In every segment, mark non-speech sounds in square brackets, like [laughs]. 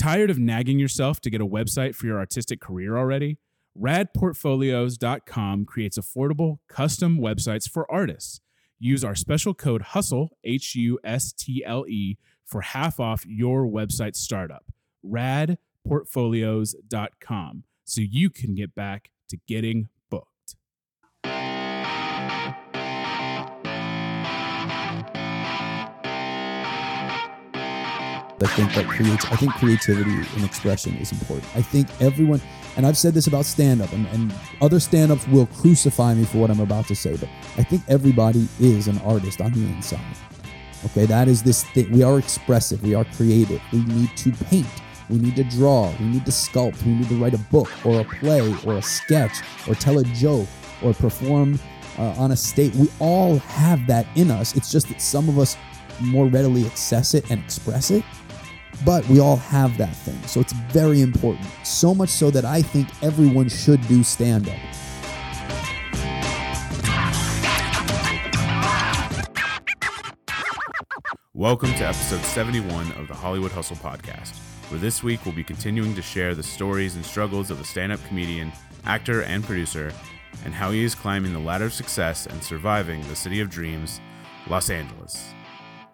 Tired of nagging yourself to get a website for your artistic career already? Radportfolios.com creates affordable, custom websites for artists. Use our special code HUSTLE, H U S T L E, for half off your website startup. Radportfolios.com so you can get back to getting I think that creates. I think creativity and expression is important. I think everyone, and I've said this about stand up, and, and other stand ups will crucify me for what I'm about to say, but I think everybody is an artist on the inside. Okay, that is this thing. We are expressive, we are creative. We need to paint, we need to draw, we need to sculpt, we need to write a book or a play or a sketch or tell a joke or perform uh, on a stage. We all have that in us. It's just that some of us more readily access it and express it but we all have that thing. So it's very important. So much so that I think everyone should do stand up. Welcome to episode 71 of the Hollywood Hustle podcast, where this week we'll be continuing to share the stories and struggles of the stand up comedian, actor, and producer, and how he is climbing the ladder of success and surviving the city of dreams, Los Angeles.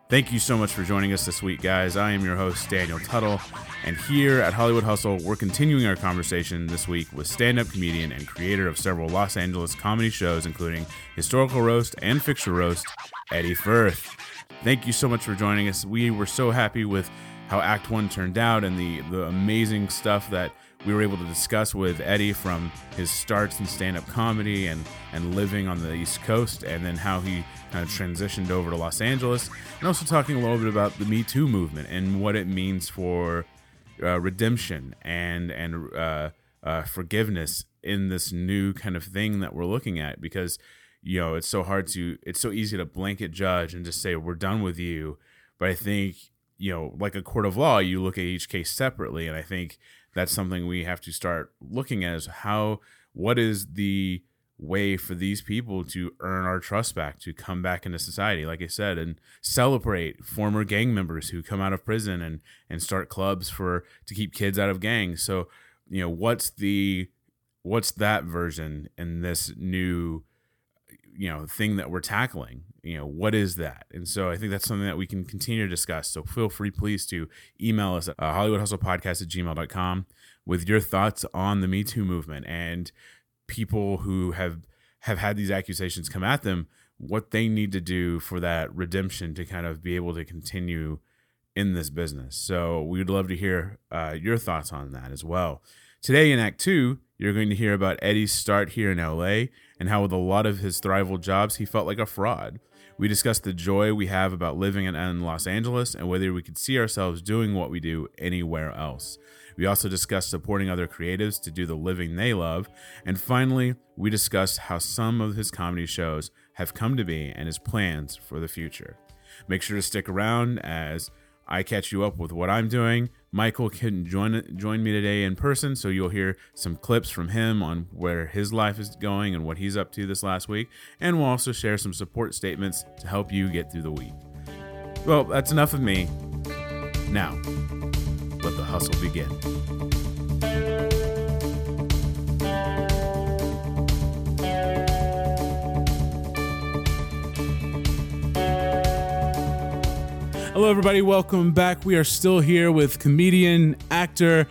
Thank you so much for joining us this week, guys. I am your host, Daniel Tuttle, and here at Hollywood Hustle, we're continuing our conversation this week with stand up comedian and creator of several Los Angeles comedy shows, including Historical Roast and Fictional Roast, Eddie Firth. Thank you so much for joining us. We were so happy with how Act One turned out and the, the amazing stuff that we were able to discuss with Eddie from his starts in stand-up comedy and and living on the East Coast, and then how he kind of transitioned over to Los Angeles, and also talking a little bit about the Me Too movement and what it means for uh, redemption and and uh, uh, forgiveness in this new kind of thing that we're looking at. Because you know it's so hard to it's so easy to blanket judge and just say we're done with you. But i think you know like a court of law you look at each case separately. And i think that's something we have to start looking at is how what is the way for these people to earn our trust back to come back into society like i said and celebrate former gang members who come out of prison and and start clubs for to keep kids out of gangs. So you know what's the what's that version in this new you know thing that we're tackling? You know what is that? And so i think that's something that we can continue to discuss. So feel free please to email us at uh, hollywoodhustlepodcast at gmail.com with your thoughts on the me too movement. And people who have have had these accusations come at them what they need to do for that redemption to kind of be able to continue in this business. So we would love to hear uh, your thoughts on that as well. Today in act two you're going to hear about eddie's start here in la and how with a lot of his thrival jobs he felt like a fraud. We discussed the joy we have about living in, in Los Angeles and whether we could see ourselves doing what we do anywhere else. We also discussed supporting other creatives to do the living they love. And finally, we discussed how some of his comedy shows have come to be and his plans for the future. Make sure to stick around as I catch you up with what I'm doing. Michael couldn't join join me today in person, so you'll hear some clips from him on where his life is going and what he's up to this last week, and we'll also share some support statements to help you get through the week. Well, that's enough of me. Now, let the hustle begin. Hello, everybody. Welcome back. We are still here with comedian, actor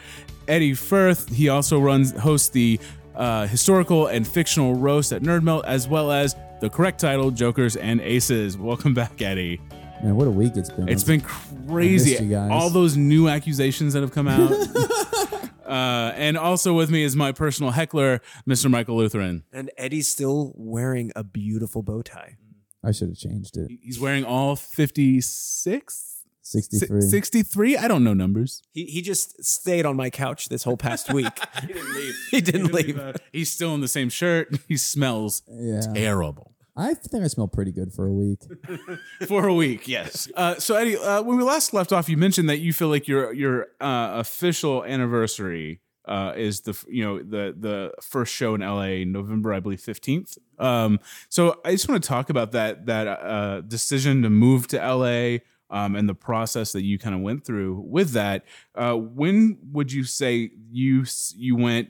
Eddie Firth. He also runs, hosts the uh, historical and fictional roast at Nerdmelt, as well as the correct title, Jokers and Aces. Welcome back, Eddie. Man, what a week it's been. It's been crazy. All those new accusations that have come out. [laughs] uh, and also with me is my personal heckler, Mr. Michael Lutheran. And Eddie's still wearing a beautiful bow tie. I should have changed it. He's wearing all 56? 63. 63? I don't know numbers. He he just stayed on my couch this whole past week. [laughs] he didn't leave. he didn't leave. uh, he's still in the same shirt. He smells Yeah. terrible. I think I smell pretty good for a week. [laughs] For a week, yes. Uh, so Eddie, uh, when we last left off, you mentioned that you feel like your your uh, official anniversary uh, is the you know the the first show in LA, November I believe fifteenth. Um, so I just want to talk about that that uh, decision to move to LA. um, and the process that you kind of went through with that. Uh, when would you say you you went?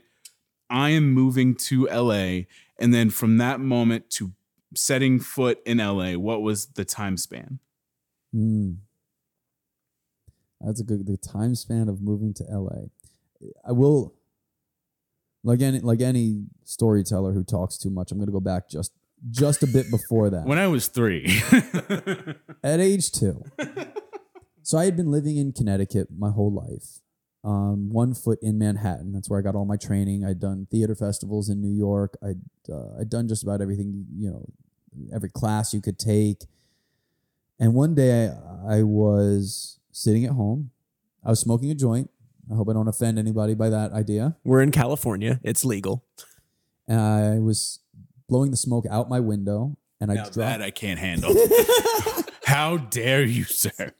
I am moving to LA, and then from that moment to setting foot in LA, what was the time span? Mm. That's a good the time span of moving to LA. I will like any like any storyteller who talks too much, I'm gonna go back just just a bit before that. When I was three. [laughs] At age two. so I had been living in Connecticut my whole life. Um, one foot in Manhattan. That's where I got all my training. I'd done theater festivals in New York. I'd uh, I'd done just about everything, you know, every class you could take. And one day I, I was sitting at home. I was smoking a joint. I hope I don't offend anybody by that idea. We're in California. It's legal. And I was blowing the smoke out my window, and I now dropped. that I can't handle. [laughs] How dare you, sir?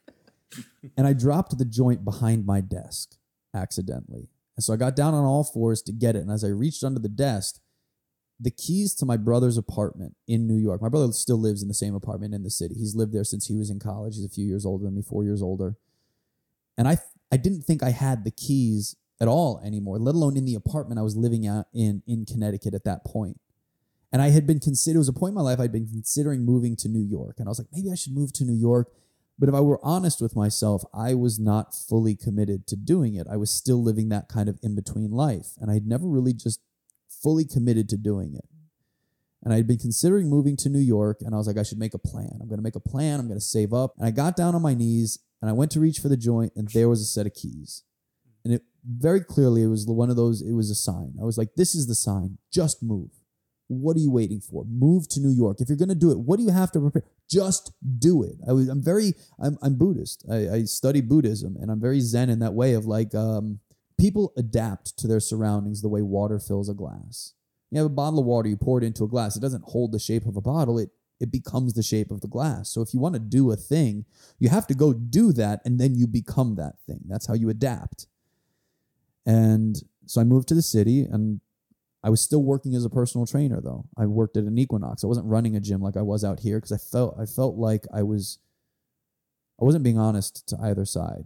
and I dropped the joint behind my desk accidentally. And so I got down on all fours to get it. And as I reached under the desk, the keys to my brother's apartment in New York. My brother still lives in the same apartment in the city. He's lived there since he was in college. He's a few years older than me, four years older. And I I didn't think I had the keys at all anymore, let alone in the apartment I was living out in in Connecticut at that point. And I had been consider it was a point in my life I'd been considering moving to New York. And I was like, maybe I should move to New York. But if I were honest with myself, I was not fully committed to doing it. I was still living that kind of in between life. And I'd never really just fully committed to doing it. And I'd been considering moving to New York, and I was like, I should make a plan. I'm going to make a plan. I'm going to save up. And I got down on my knees and I went to reach for the joint, and there was a set of keys. And it very clearly, it was one of those, it was a sign. I was like, this is the sign. Just move. What are you waiting for? Move to New York. If you're going to do it, what do you have to prepare? Just do it. I was, I'm very, I'm, I'm Buddhist. I, I study Buddhism, and I'm very Zen in that way of like, um, people adapt to their surroundings the way water fills a glass. You have a bottle of water, you pour it into a glass. It doesn't hold the shape of a bottle. It it becomes the shape of the glass. So if you want to do a thing, you have to go do that and then you become that thing. That's how you adapt. And so I moved to the city and I was still working as a personal trainer though. I worked at an Equinox. I wasn't running a gym like I was out here because I felt I felt like I was I wasn't being honest to either side.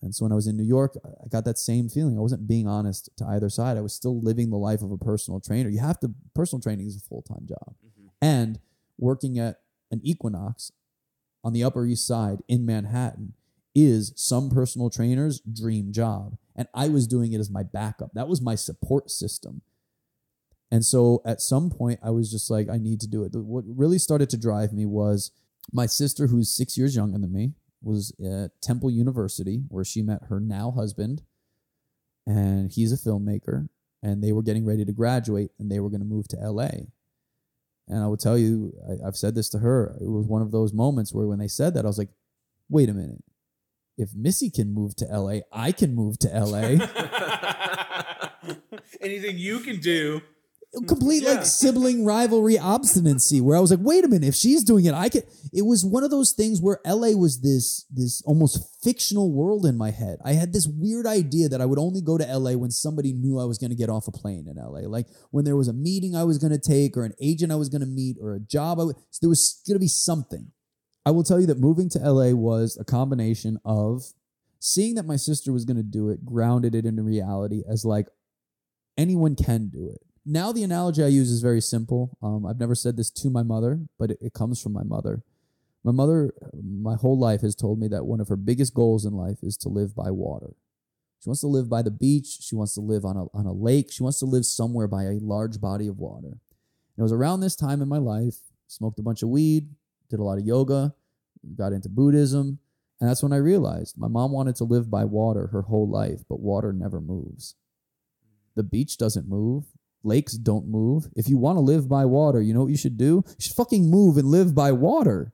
And so when I was in New York, I got that same feeling. I wasn't being honest to either side. I was still living the life of a personal trainer. You have to personal training is a full-time job. Mm-hmm. And working at an Equinox on the Upper East Side in Manhattan is some personal trainer's dream job. And I was doing it as my backup. That was my support system. And so at some point, I was just like, I need to do it. What really started to drive me was my sister, who's six years younger than me, was at Temple University, where she met her now husband. And he's a filmmaker. And they were getting ready to graduate and they were going to move to LA. And I will tell you, I, I've said this to her. It was one of those moments where when they said that, I was like, wait a minute. If Missy can move to LA, I can move to LA. [laughs] Anything you can do. Mm, complete Yeah. like sibling rivalry obstinacy where I was like, wait a minute, if she's doing it, I can it was one of those things where LA was this this almost fictional world in my head. I had this weird idea that I would only go to LA when somebody knew I was going to get off a plane in LA. Like when there was a meeting I was going to take or an agent I was going to meet or a job I would, there was going to be something. I will tell you that moving to LA was a combination of seeing that my sister was going to do it, grounded it into reality as like anyone can do it. Now the analogy I use is very simple. Um, I've never said this to my mother, but it, it comes from my mother. My mother, my whole life, has told me that one of her biggest goals in life is to live by water. She wants to live by the beach. She wants to live on a, on a lake. She wants to live somewhere by a large body of water. And it was around this time in my life, smoked a bunch of weed, did a lot of yoga, got into Buddhism. And that's when I realized my mom wanted to live by water her whole life, but water never moves. The beach doesn't move. Lakes don't move. If you want to live by water, you know what you should do? You should fucking move and live by water.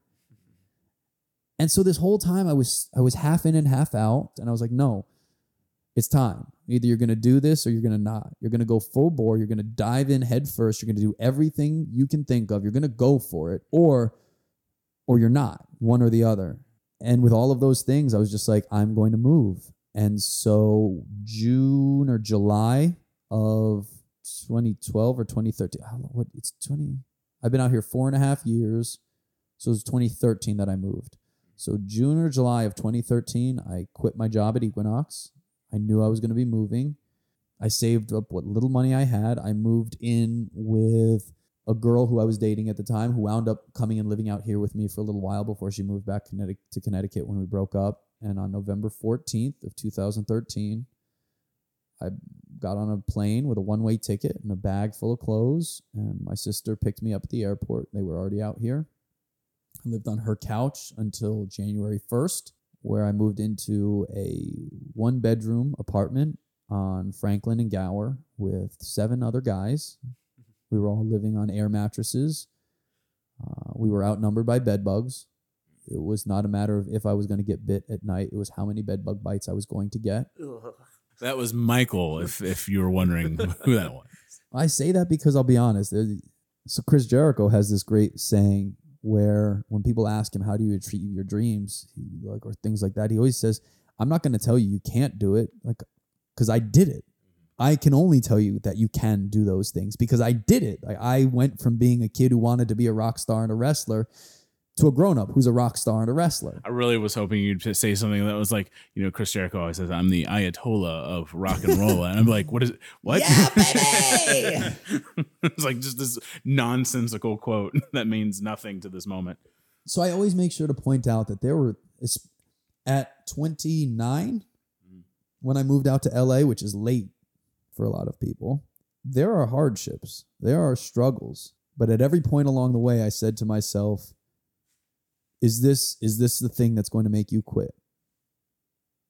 And so this whole time I was I was half in and half out, and I was like, no, it's time. Either you're gonna do this or you're gonna not. You're gonna go full bore, you're gonna dive in head first, you're gonna do everything you can think of, you're gonna go for it, or or you're not, one or the other. And with all of those things, I was just like, I'm going to move. And so June or July of 2012 or 2013. How long, what it's 20. I've been out here four and a half years. So it was 2013 that I moved. So June or July of 2013, I quit my job at Equinox. I knew I was going to be moving. I saved up what little money I had. I moved in with a girl who I was dating at the time who wound up coming and living out here with me for a little while before she moved back to Connecticut when we broke up. And on November 14th of 2013, I got on a plane with a one-way ticket and a bag full of clothes and my sister picked me up at the airport. They were already out here. I lived on her couch until January 1st, where I moved into a one bedroom apartment on Franklin and Gower with seven other guys. We were all living on air mattresses. Uh, we were outnumbered by bed bugs. It was not a matter of if I was going to get bit at night, it was how many bed bug bites I was going to get. That was Michael, if if you were wondering who [laughs] that was. I say that because I'll be honest. Uh, so Chris Jericho has this great saying where when people ask him how do you achieve your dreams, like or things like that, he always says, "I'm not going to tell you you can't do it, like because I did it. I can only tell you that you can do those things because I did it. Like I went from being a kid who wanted to be a rock star and a wrestler to a grown up who's a rock star and a wrestler. I really was hoping you'd say something that was like, you know, Chris Jericho always says, "I'm the Ayatollah of rock and roll," and I'm like, "What is what?" Yeah, baby! [laughs] it's like just this nonsensical quote [laughs] that means nothing to this moment. So I always make sure to point out that there were at 29 when I moved out to LA, which is late for a lot of people. There are hardships, there are struggles, but at every point along the way I said to myself, is this is this the thing that's going to make you quit?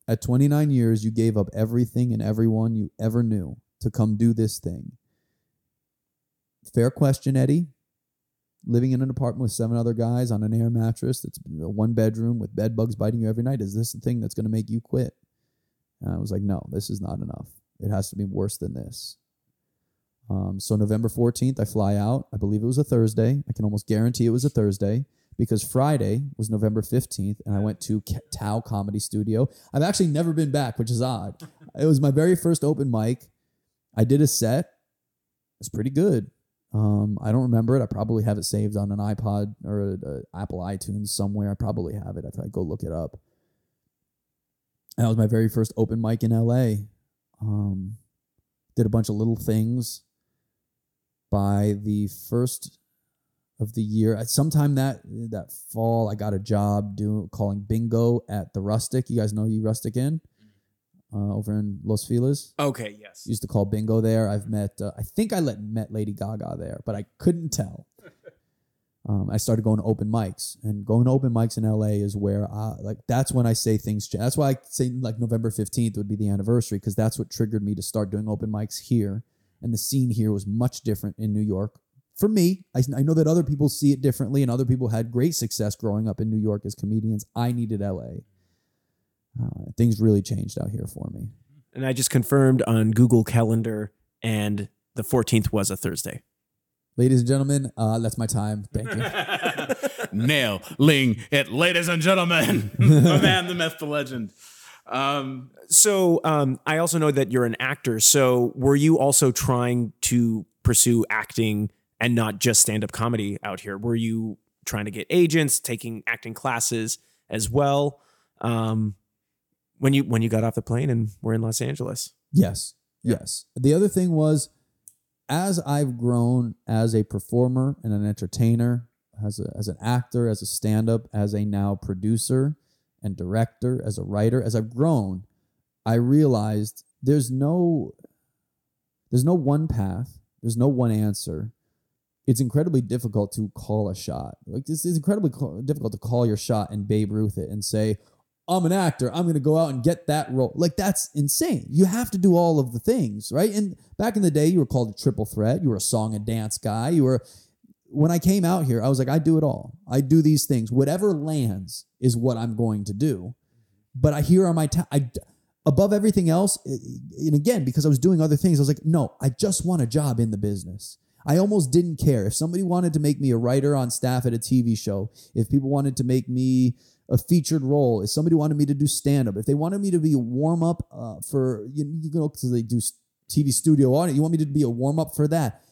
At 29 years, you gave up everything and everyone you ever knew to come do this thing. Fair question, Eddie. Living in an apartment with seven other guys on an air mattress that's a one bedroom with bed bugs biting you every night is this the thing that's going to make you quit? And i was like no this is not enough. It has to be worse than this. Um, so november 14th i fly out. I believe it was a thursday. I can almost guarantee it was a thursday because friday was november 15th and i went to Tao comedy studio i've actually never been back which is odd it was my very first open mic i did a set it's pretty good um, I don't remember it. I probably have it saved on an iPod or a, a Apple iTunes somewhere. I probably have it if I go look it up. And that was my very first open mic in LA. Um, did a bunch of little things. By the first of the year, at sometime that that fall, I got a job doing calling bingo at the Rustic. You guys know you Rustic Inn uh, over in Los Feliz Okay, yes. used to call bingo there. I've met, uh, I think I let, met Lady Gaga there, but I couldn't tell. [laughs] Um, I started going to open mics, and going to open mics in LA is where, I, like, that's when I say things change. That's why I say like November fifteenth would be the anniversary because that's what triggered me to start doing open mics here, and the scene here was much different in New York. For me, I, I know that other people see it differently, and other people had great success growing up in New York as comedians. I needed LA. Uh, things really changed out here for me. And I just confirmed on Google Calendar, and the 14th was a Thursday. Ladies and gentlemen, uh, that's my time. Thank you. [laughs] Nailing it, ladies and gentlemen. the man, the myth, the legend. Um, So um, I also know that you're an actor. So were you also trying to pursue acting and not just stand up comedy out here? Were you trying to get agents, taking acting classes as well? Um, when you when you got off the plane and were in Los Angeles. Yes. Yes. The other thing was, as I've grown as a performer and an entertainer, as, a, as an actor, as a stand up, as a now producer and director, as a writer, as I've grown, I realized there's no there's no one path, there's no one answer. It's incredibly difficult to call a shot. Like this is incredibly co- difficult to call your shot and Babe Ruth it and say, I'm an actor. I'm going to go out and get that role. Like that's insane. You have to do all of the things, right? And back in the day, you were called a triple threat. You were a song and dance guy. You were. When I came out here, I was like, I do it all. I do these things. Whatever lands is what I'm going to do. But I here are my ta- I above everything else. Eh, eh, and again, because I was doing other things, I was like, no, I just want a job in the business. I almost didn't care if somebody wanted to make me a writer on staff at a TV show. If people wanted to make me a featured role, if somebody wanted me to do stand up, if they wanted me to be a warm up uh, for you, know because they do TV studio audience, you want me to be a warm up for that.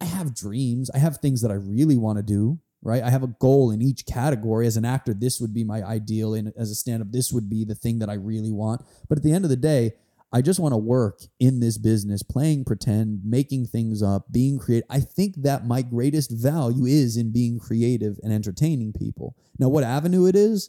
I have dreams. I have things that I really want to do. right? I have a goal in each category. As an actor, this would be my ideal. And as a stand up, this would be the thing that I really want. But at the end of the day, I just want to work in this business, playing pretend, making things up, being creative. I think that my greatest value is in being creative and entertaining people. Now, what avenue it is,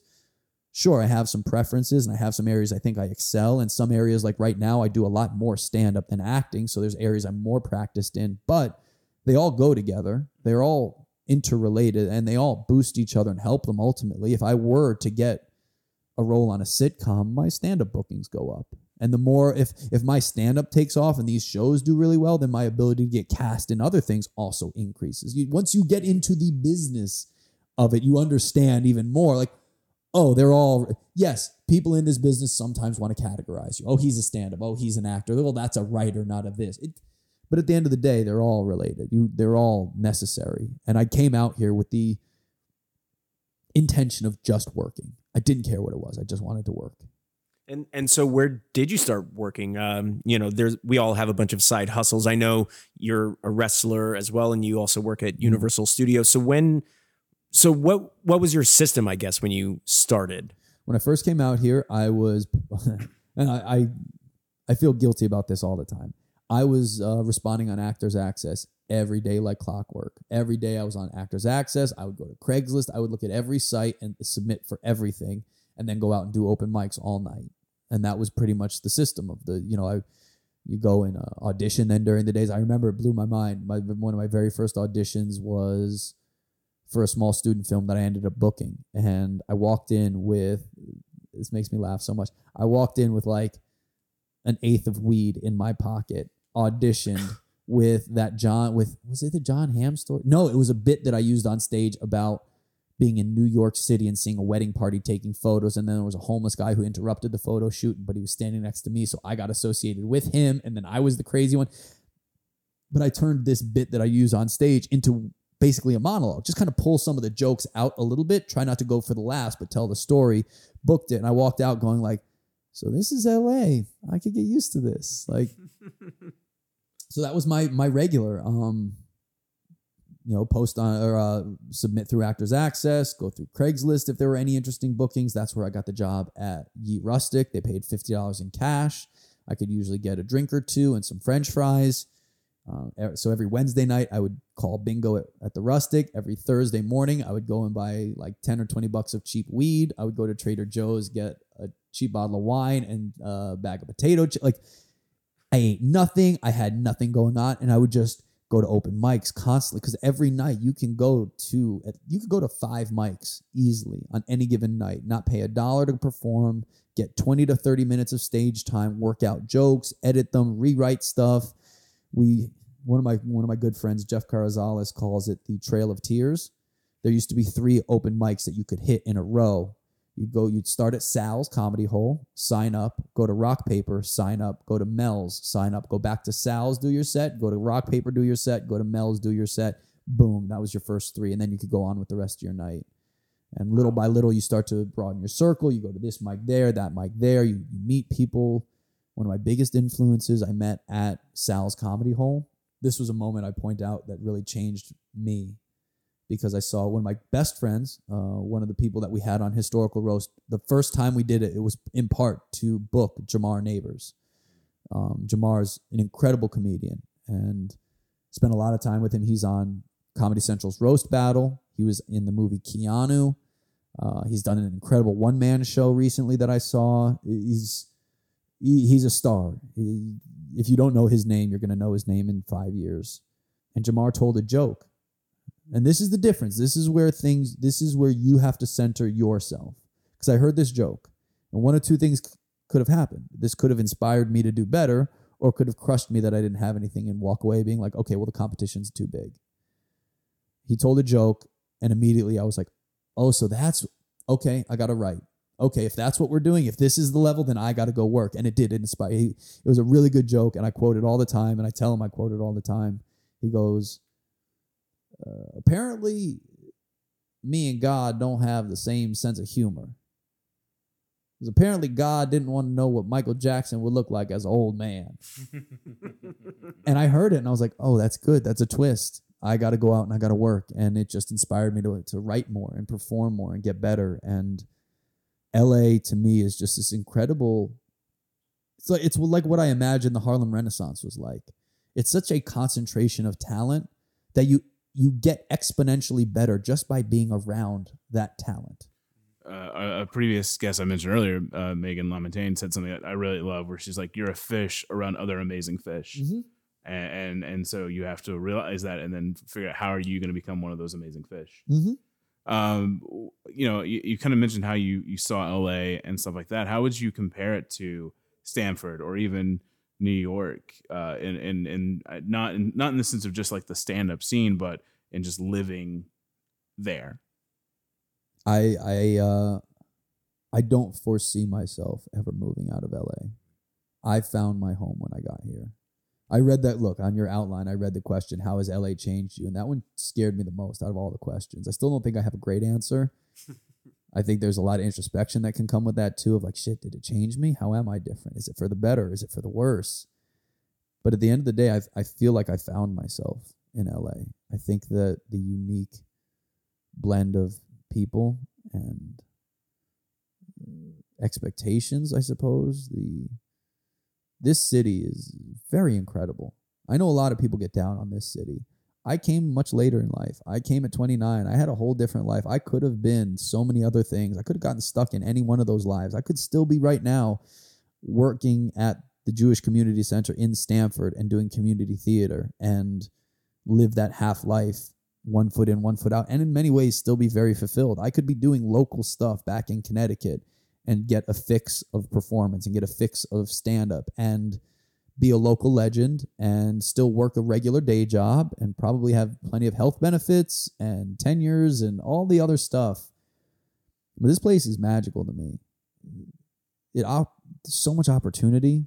sure, I have some preferences and I have some areas I think I excel. In some areas, like right now, I do a lot more stand up than acting. So there's areas I'm more practiced in, but they all go together. They're all interrelated and they all boost each other and help them ultimately. If I were to get a role on a sitcom, my stand up bookings go up. And the more if if my stand up takes off and these shows do really well, then my ability to get cast in other things also increases. You, once you get into the business of it, you understand even more like oh, they're all yes, people in this business sometimes want to categorize you. Oh, he's a stand up. Oh, he's an actor. Well, that's a writer, not a this. It, but at the end of the day, they're all related. You they're all necessary. And I came out here with the intention of just working. I didn't care what it was. I just wanted to work. And and so where did you start working? Um, you know, there's we all have a bunch of side hustles. I know you're a wrestler as well, and you also work at Mm-hmm. Universal Studios. So when, so what what was your system? I guess when you started. when I first came out here, I was, [laughs] and I, I, I feel guilty about this all the time. I was uh, responding on Actors Access every day like clockwork. Every day I was on Actors Access. I would go to Craigslist. I would look at every site and submit for everything, and then go out and do open mics all night. And that was pretty much the system of the, you know, I, you go and uh, audition. Then during the days, I remember it blew my mind. My one of my very first auditions was for a small student film that I ended up booking. And I walked in with this makes me laugh so much. I walked in with like an eighth of weed in my pocket, auditioned [laughs] with that John with was it the Jon Hamm story? No, it was a bit that I used on stage about being in New York City and seeing a wedding party taking photos and then there was a homeless guy who interrupted the photo shoot but he was standing next to me so I got associated with him and then I was the crazy one but I turned this bit that I use on stage into basically a monologue. Just kind of pull some of the jokes out a little bit, try not to go for the last, but tell the story. Booked it, and I walked out going like, "So this is L.A. I could get used to this." Like, [laughs] so that was my my regular. Um, you know, post on or uh, submit through Actors Access, go through Craigslist if there were any interesting bookings. That's where I got the job at Yeet Rustic. They paid fifty dollars in cash. I could usually get a drink or two and some French fries. Uh, so every Wednesday night, I would call bingo at, at the Rustic. Every Thursday morning, I would go and buy like 10 or 20 bucks of cheap weed. I would go to Trader Joe's, get a cheap bottle of wine and a bag of potato chips. Like, I ate nothing. I had nothing going on. And I would just go to open mics constantly because every night you can go to, you could go to five mics easily on any given night, not pay a dollar to perform, get 20 to 30 minutes of stage time, work out jokes, edit them, rewrite stuff we one of my one of my good friends Jeff Carrizales calls it the Trail of Tears. There used to be three open mics that you could hit in a row. You'd go, you'd start at Sal's Comedy Hole, sign up, go to Rock Paper, sign up, go to Mel's, sign up, go back to Sal's, do your set, go to Rock Paper, do your set, go to Mel's, do your set. Boom, that was your first three, and then you could go on with the rest of your night. And little by little, you start to broaden your circle. You go to this mic there, that mic there. You, you meet people one of my biggest influences I met at Sal's Comedy Hole. This was a moment I point out that really changed me because I saw one of my best friends, uh, one of the people that we had on Historical Roast. The first time we did it, it was in part to book Jamar Neighbors. Um, Jamar's an incredible comedian and spent a lot of time with him. He's on Comedy Central's Roast Battle. He was in the movie Keanu. Uh, he's done an incredible one man show recently that I saw. He's he, he's a star. He, if you don't know his name, you're going to know his name in five years. And Jamar told a joke. And this is the difference. This is where things, this is where you have to center yourself. Because I heard this joke, and one of two things could have happened. This could have inspired me to do better, or could have crushed me that I didn't have anything and walk away being like, okay, well, the competition's too big. He told a joke, and immediately I was like, oh, so that's okay, I got to write okay, if that's what we're doing, if this is the level, then I got to go work. And it did inspire. He, it was a really good joke, and I quote it all the time. And I tell him I quote it all the time. He goes, uh, apparently, me and God don't have the same sense of humor. Because apparently, God didn't want to know what Michael Jackson would look like as an old man. [laughs] and I heard it, and I was like, oh, that's good. That's a twist. I got to go out and I got to work. And it just inspired me to, to write more and perform more and get better. And LA to me is just this incredible. It's like, it's like what I imagined the Harlem Renaissance was like. It's such a concentration of talent that you you get exponentially better just by being around that talent. Uh, a, previous guest I mentioned earlier, uh, Megan Lamontagne, said something that I really love, where she's like, "You're a fish around other amazing fish." Mm-hmm. and, and and so you have to realize that and then figure out how are you going to become one of those amazing fish Mm-hmm. um you know you, you kind of mentioned how you you saw la and stuff like that how would you compare it to stanford or even new york uh in in, in uh, not in not in the sense of just like the stand-up scene but in just living there I I uh I don't foresee myself ever moving out of LA. I found my home when I got here. I read that look on your outline. I read the question, "How has LA changed you?" And that one scared me the most out of all the questions. I still don't think I have a great answer. I think there's a lot of introspection that can come with that too. Of like, shit, did it change me? How am I different? Is it for the better? Is it for the worse? But at the end of the day, I I feel like I found myself in LA. I think that the unique blend of people and uh, expectations, I suppose. The this city is very incredible. I know a lot of people get down on this city. I came much later in life. I came at 29. I had a whole different life. I could have been so many other things. I could have gotten stuck in any one of those lives. I could still be right now working at the Jewish Community Center in Stamford and doing community theater and live that half life, one foot in, one foot out, and in many ways still be very fulfilled. I could be doing local stuff back in Connecticut and get a fix of performance and get a fix of stand up and be a local legend and still work a regular day job and probably have plenty of health benefits and tenures and all the other stuff. But this place is magical to me. It op- so much opportunity.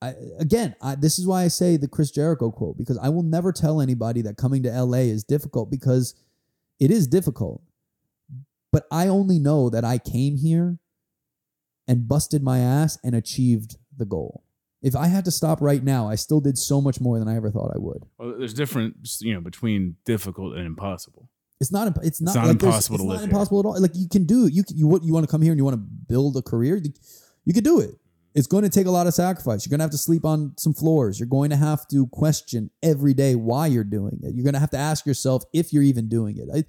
I, again, I, this is why I say the Chris Jericho quote because I will never tell anybody that coming to LA is difficult because it is difficult. But I only know that I came here and busted my ass and achieved the goal. If I had to stop right now, I still did so much more than I ever thought I would. well there's difference you know between difficult and impossible It's not. It's not, it's not like impossible It's to not live here. impossible at all. Like you can do it. You can- you what you want to come here and you want to build a career. You, you could do it. It's going to take a lot of sacrifice. You're going to have to sleep on some floors. You're going to have to question every day why you're doing it. You're going to have to ask yourself if you're even doing it. I,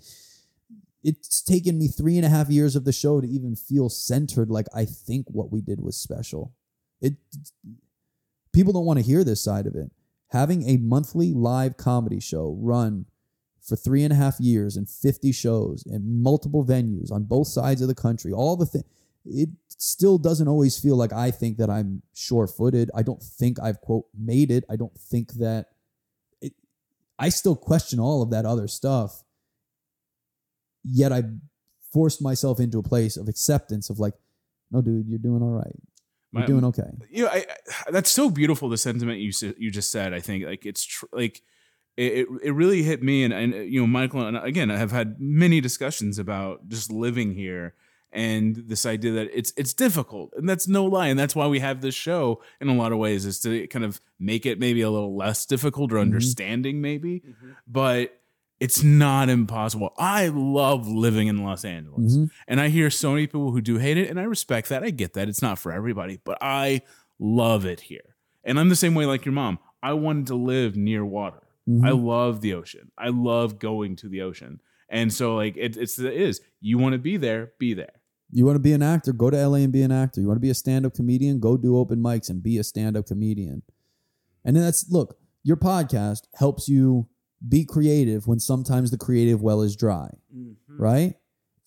it's taken me three and a half years of the show to even feel centered. Like I think what we did was special. It people don't want to hear this side of it. Having a monthly live comedy show run for three and a half years and 50 shows in multiple venues on both sides of the country, all the things, it still doesn't always feel like I think that I'm sure footed. I don't think I've, quote, made it. I don't think that it, I still question all of that other stuff. Yet I forced myself into a place of acceptance of like, no, dude, you're doing all right. You're My- doing okay. you know, I, I, that's so beautiful. The sentiment you you just said. I think like it's tr- like it, it it really hit me. And and you know, Michael and again, I have had many discussions about just living here and this idea that it's it's difficult, and that's no lie. And that's why we have this show in a lot of ways is to kind of make it maybe a little less difficult or mm-hmm. understanding, maybe. Mm-hmm. But it's not impossible. I love living in Los Angeles. Mhm. And I hear so many people who do hate it, and I respect that. I get that. It's not for everybody, but I love it here. And I'm the same way like your mom. I wanted to live near water. Mhm. I love the ocean. I love going to the ocean. And so like it, it's it is. You want to be there, be there. You want to be an actor, go to LA and be an actor. You want to be a stand up comedian, go do open mics and be a stand up comedian. And then that's, look, your podcast helps you be creative when sometimes the creative well is dry, mm-hmm. right?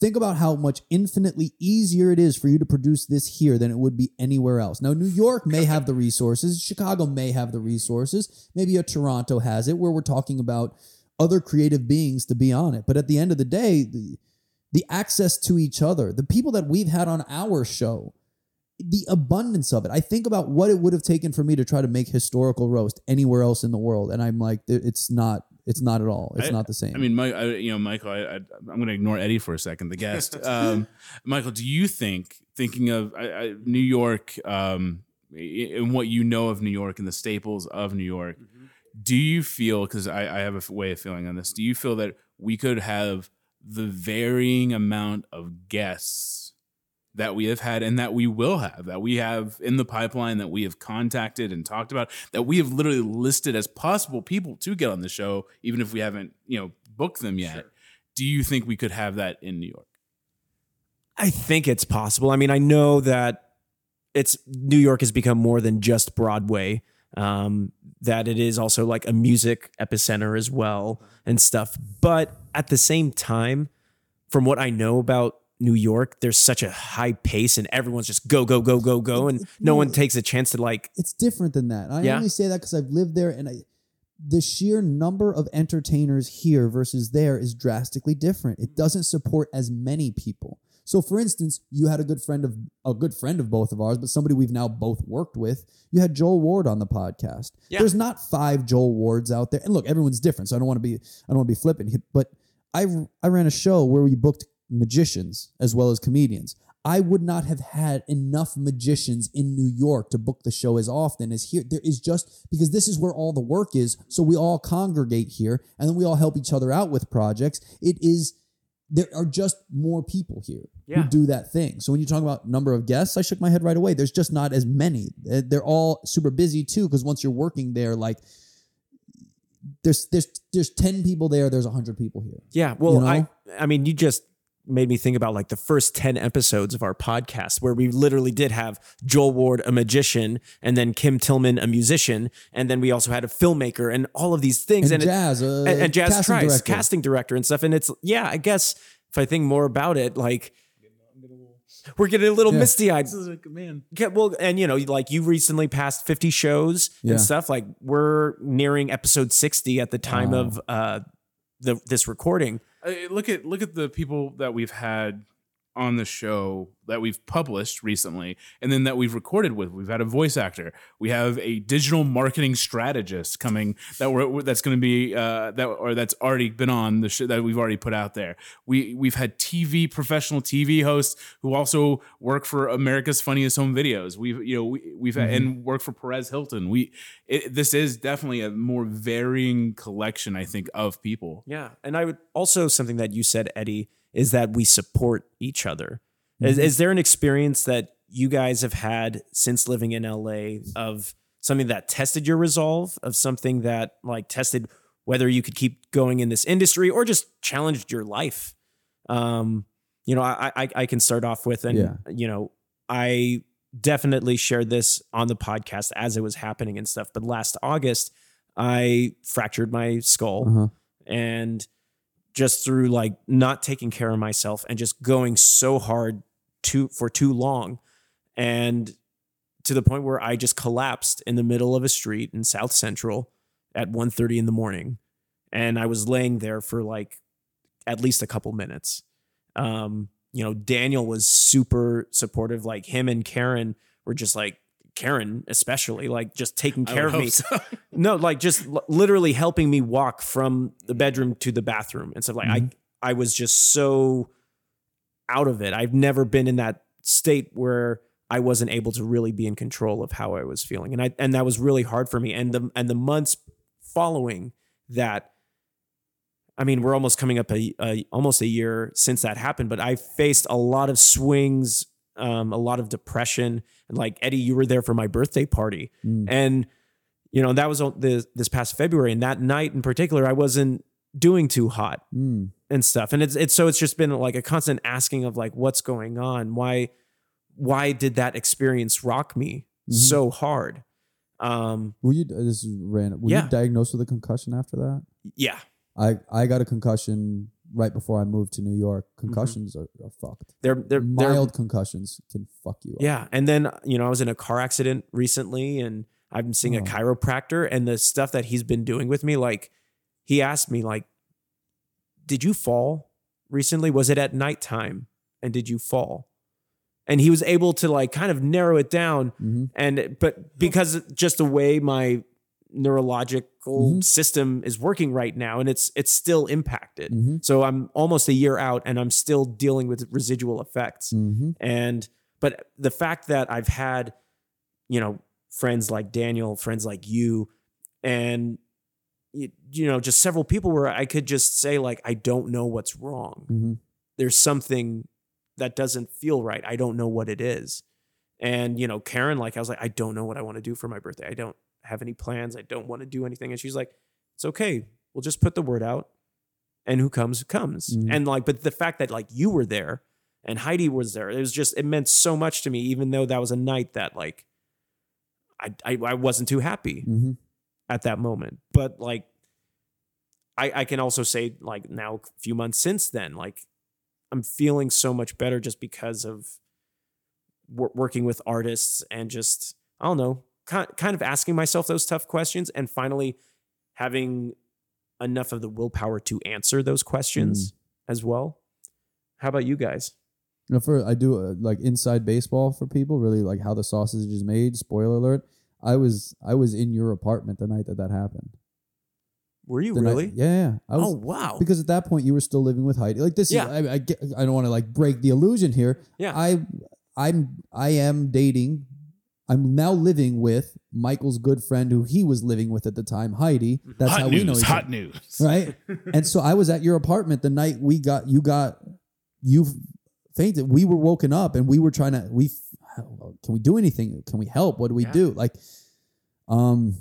Think about how much infinitely easier it is for you to produce this here than it would be anywhere else. Now, New York may have the resources, Chicago may have the resources, maybe a Toronto has it, where we're talking about other creative beings to be on it. But at the end of the day, the, the access to each other, the people that we've had on our show, the abundance of it. I think about what it would have taken for me to try to make historical roast anywhere else in the world, and I'm like, it's not. It's not at all. It's I- not the same. I mean, Mike, I, you know, Michael, I, I, I'm going to ignore Eddie for a second, the guest. [laughs] Um, Michael, do you think, thinking of I, I, New York um, and what you know of New York and the staples of New York, Do you feel because I, I have a way of feeling on this? Do you feel that we could have the varying amount of guests that we have had and that we will have, that we have in the pipeline, that we have contacted and talked about, that we have literally listed as possible people to get on the show, even if we haven't, you know, booked them yet. Do you think we could have that in New York? I think it's possible. I mean, I know that it's New York has become more than just Broadway. Um, that it is also like a music epicenter as well and stuff. But at the same time, from what I know about New York, there's such a high pace and everyone's just go, go, go, go, go. And no one takes a chance to like, it's different than that. I Yeah. only say that because I've lived there, and I, the sheer number of entertainers here versus there is drastically different. It doesn't support as many people. So, for instance, you had a good friend of a good friend of both of ours, but somebody we've now both worked with. You had Joel Ward on the podcast. Yeah. There's not five Joel Wards out there, and look, everyone's different. So I don't want to be I don't want to be flippant, but I I ran a show where we booked magicians as well as comedians. I would not have had enough magicians in New York to book the show as often as here. There is just because this is where all the work is. So we all congregate here and then we all help each other out with projects. It is, there are just more people here Yeah. who do that thing. So when you talk about number of guests, I shook my head right away. There's just not as many. They're all super busy too because once you're working there, like, there's there's there's 10 people there there's 100 people here yeah, well, You know? I, I mean, you just made me think about like the first 10 episodes of our podcast where we literally did have Joel Ward, a magician, and then Kim Tillman, a musician. And then we also had a filmmaker and all of these things. and, it- jazz uh, and, and Jazz casting Trice, director. casting director and stuff. And it's yeah, I guess if I think more about it, like we're getting a little Yeah. misty eyed. Like, man. Well, and you know, like you recently passed 50 shows Yeah. and stuff. Like we're nearing episode 60 at the time Wow. of uh the this recording. Look at look at the people that we've had on the show that we've published recently and then that we've recorded with. We've had a voice actor. We have a digital marketing strategist coming that we're that's going to be uh that or that's already been on the show that we've already put out there. We we've had tv professional tv hosts who also work for america's funniest home videos. We've you know we, we've Mm-hmm. and work for perez hilton. We it, this is definitely a more varying collection i think of people. Yeah. And I would also something that you said, Eddie, is that we support each other. Is, is there an experience that you guys have had since living in LA of something that tested your resolve, of something that like tested whether you could keep going in this industry or just challenged your life? Um, you know, I I, I can start off with, and Yeah. you know, I definitely shared this on the podcast as it was happening and stuff. But last August, I fractured my skull Uh-huh. and just through like not taking care of myself and just going so hard too for too long. And to the point where I just collapsed in the middle of a street in South Central at 1:30 in the morning. And I was laying there for like at least a couple minutes. Um you know Daniel was super supportive. Like him and Karen were just like Karen especially like just taking care of me so. [laughs] no, like just l- literally helping me walk from the bedroom to the bathroom and stuff. Like I, I was just so out of it. I've never been in that state where I wasn't able to really be in control of how I was feeling, and I and that was really hard for me. And the and the months following that, I mean, we're almost coming up a, a almost a year since that happened. But I faced a lot of swings, um, a lot of depression, and like Eddie, you were there for my birthday party, Mm. and you know that was on this this past February, and that night in particular, I wasn't doing too hot Mm. and stuff, and it's it's so it's just been like a constant asking of like what's going on, why why did that experience rock me Mhm. so hard? Um, Were you? This is random. Were Yeah. you diagnosed with a concussion after that? yeah, I I got a concussion right before I moved to New York. Mm-hmm. Concussions are, are fucked. they're they're they're Mild concussions can fuck you up. Yeah. And then, you know, I was in a car accident recently and I've been seeing a Oh. chiropractor and the stuff that he's been doing with me, like he asked me, like, did you fall recently? Was it at nighttime? And did you fall? And he was able to like kind of narrow it down. Mhm. And but because just the way my neurological Mhm. system is working right now and it's it's still impacted. Mhm. So I'm almost a year out and I'm still dealing with residual effects Mhm. and but the fact that i've had you know friends like daniel friends like you and you, know just several people where I could just say like I don't know what's wrong. Mhm. There's something that doesn't feel right. I don't know what it is. And you know, Karen, like I was like, I don't know what I want to do for my birthday. I don't have any plans. I don't want to do anything. And she's like, it's okay. We'll just put the word out, and who comes comes. Mhm. And like, but the fact that like you were there and Heidi was there, it was just it meant so much to me. Even though that was a night that like I I, I wasn't too happy Mhm. at that moment. But like, I, I can also say like now, a few months since then, like I'm feeling so much better just because of working with artists and just I don't know, kind of asking myself those tough questions and finally having enough of the willpower to answer those questions as well. How about you guys? You know, for I do uh, like inside baseball for people, really like how the sausage is made. Spoiler alert: I was I was in your apartment the night that that happened. Were you The night- really? yeah, yeah. I was, oh wow! because at that point you were still living with Heidi. Like this Yeah. is I, I get I don't want to like break the illusion here. Yeah. I I'm I am dating. I'm now living with Michael's good friend who he was living with at the time, Heidi. That's hot how news. we know each hot news. Right? [laughs] and so I was at your apartment the night we got you got you fainted. We were woken up and we were trying to we can we do anything? Can we help? What do we Yeah. do? Like um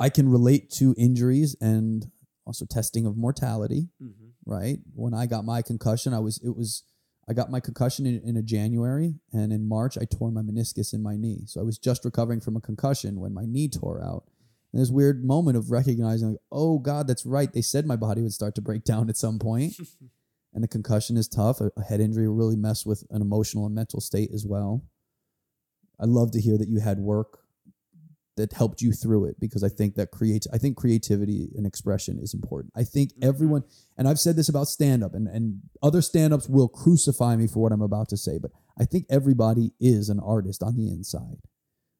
I can relate to injuries and also testing of mortality, Mhm. right? When I got my concussion, I was it was I got my concussion in, in a January and in March I tore my meniscus in my knee. So I was just recovering from a concussion when my knee tore out. And this weird moment of recognizing, like, oh God, that's right. They said my body would start to break down at some point. [laughs] and the concussion is tough. A, a head injury will really mess with an emotional and mental state as well. I love to hear that you had work that helped you through it because I think that creates I think creativity and expression is important. I think Mhm. everyone and I've said this about stand up and, and other stand ups will crucify me for what I'm about to say, but I think everybody is an artist on the inside.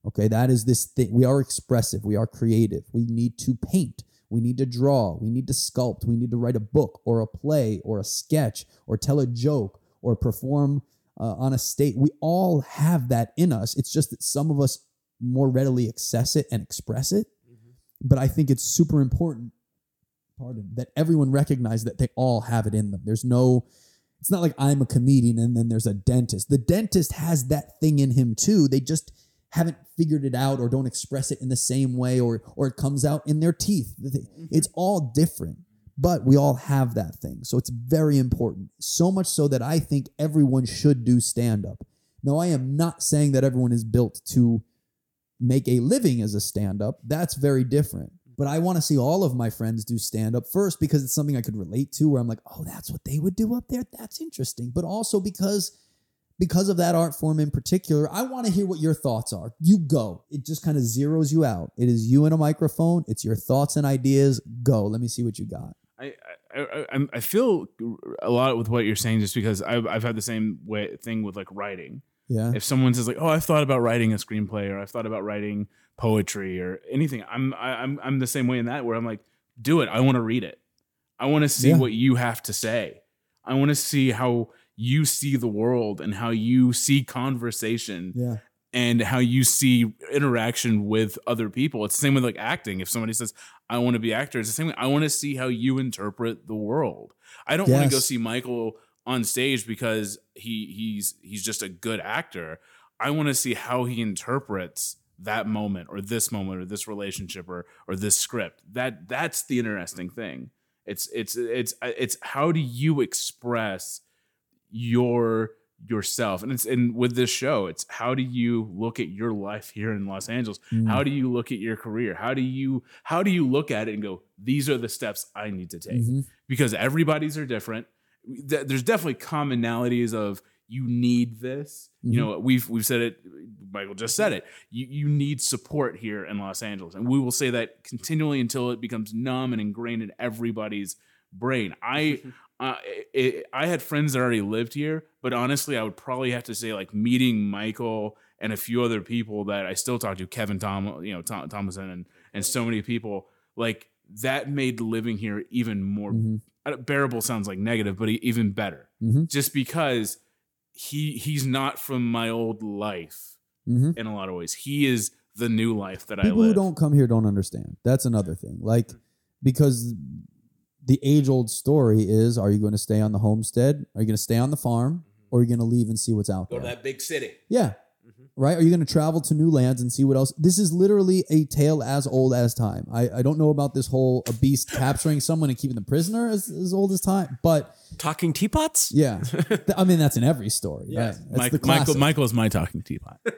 Okay, that is this thing. We are expressive, we are creative. We need to paint, we need to draw, we need to sculpt, we need to write a book or a play or a sketch or tell a joke or perform uh, on a stage. We all have that in us. It's just that some of us more readily access it and express it. Mm-hmm. But I think it's super important, pardon, that everyone recognize that they all have it in them. There's no, it's not like I'm a comedian and then there's a dentist. The dentist has that thing in him too. They just haven't figured it out or don't express it in the same way or or it comes out in their teeth. Mm-hmm. It's all different. But we all have that thing. So it's very important. So much so that I think everyone should do stand up. Now, I am not saying that everyone is built to make a living as a stand up. That's very different. But I want to see all of my friends do stand up first because it's something I could relate to where I'm like, "Oh, that's what they would do up there. That's interesting." But also because because of that art form in particular, I want to hear what your thoughts are. You go. It just kind of zeroes you out. It is you and a microphone. It's your thoughts and ideas. Go. Let me see what you got. I, I, I, feel a lot with what you're saying just because I've, I've had the same way thing with like writing. Yeah. If someone says like, "Oh, I've thought about writing a screenplay," or "I've thought about writing poetry," or anything, I'm I, I'm I'm the same way in that where I'm like, "Do it! I want to read it. I want to see Yeah. what you have to say. I want to see how you see the world and how you see conversation Yeah. and how you see interaction with other people. It's the same with like acting. If somebody says, I want to be actor, it's the same way. I want to see how you interpret the world. I don't want to go see Michael on stage because he he's he's just a good actor. I want to see how he interprets that moment or this moment or this relationship or or this script. That that's the interesting thing. It's it's it's it's how do you express your yourself and it's and with this show it's how do you look at your life here in los angeles Mm. how do you look at your career how do you how do you look at it and go these are the steps i need to take Mhm. because everybody's are different Th- there's definitely commonalities of you need this. You Mhm. know we've we've said it michael just said it. You you need support here in los angeles. And we will say that continually until it becomes numb and ingrained in everybody's brain. I [laughs] uh, it, I had friends that already lived here, but honestly, I would probably have to say like meeting Michael and a few other people that I still talk to, Kevin Tom, you know, Tom, Thomason, and and so many people like that made living here even more Mhm. uh, bearable. Sounds like negative, but even better, Mhm. just because he he's not from my old life Mhm. in a lot of ways. He is the new life that I People live. who don't come here don't understand. That's another thing. Like because the age old story is: Are you going to stay on the homestead? Are you going to stay on the farm? Or are you going to leave and see what's out there? go to that big city. Yeah. Right? Are you going to travel to new lands and see what else? This is literally a tale as old as time. I, I don't know about this whole a beast capturing someone and keeping them prisoner as, as old as time, but Talking teapots? yeah, [laughs] I mean that's in every story. Right? Mike, Michael, classic. Michael is my talking teapot. [laughs]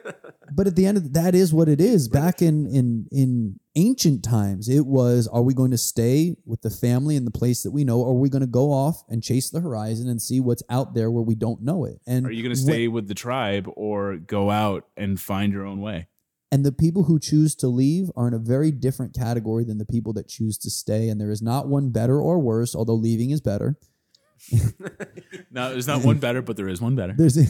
But at the end of the, that is what it is. Back in in in ancient times, it was: Are we going to stay with the family in the place that we know, or are we going to go off and chase the horizon and see what's out there where we don't know it? And Are you going to wh- stay with the tribe or go out and find your own way? And the people who choose to leave are in a very different category than the people that choose to stay. And there is not one better or worse, although leaving is better. [laughs] No, there's not one better, but there is one better. There's, a,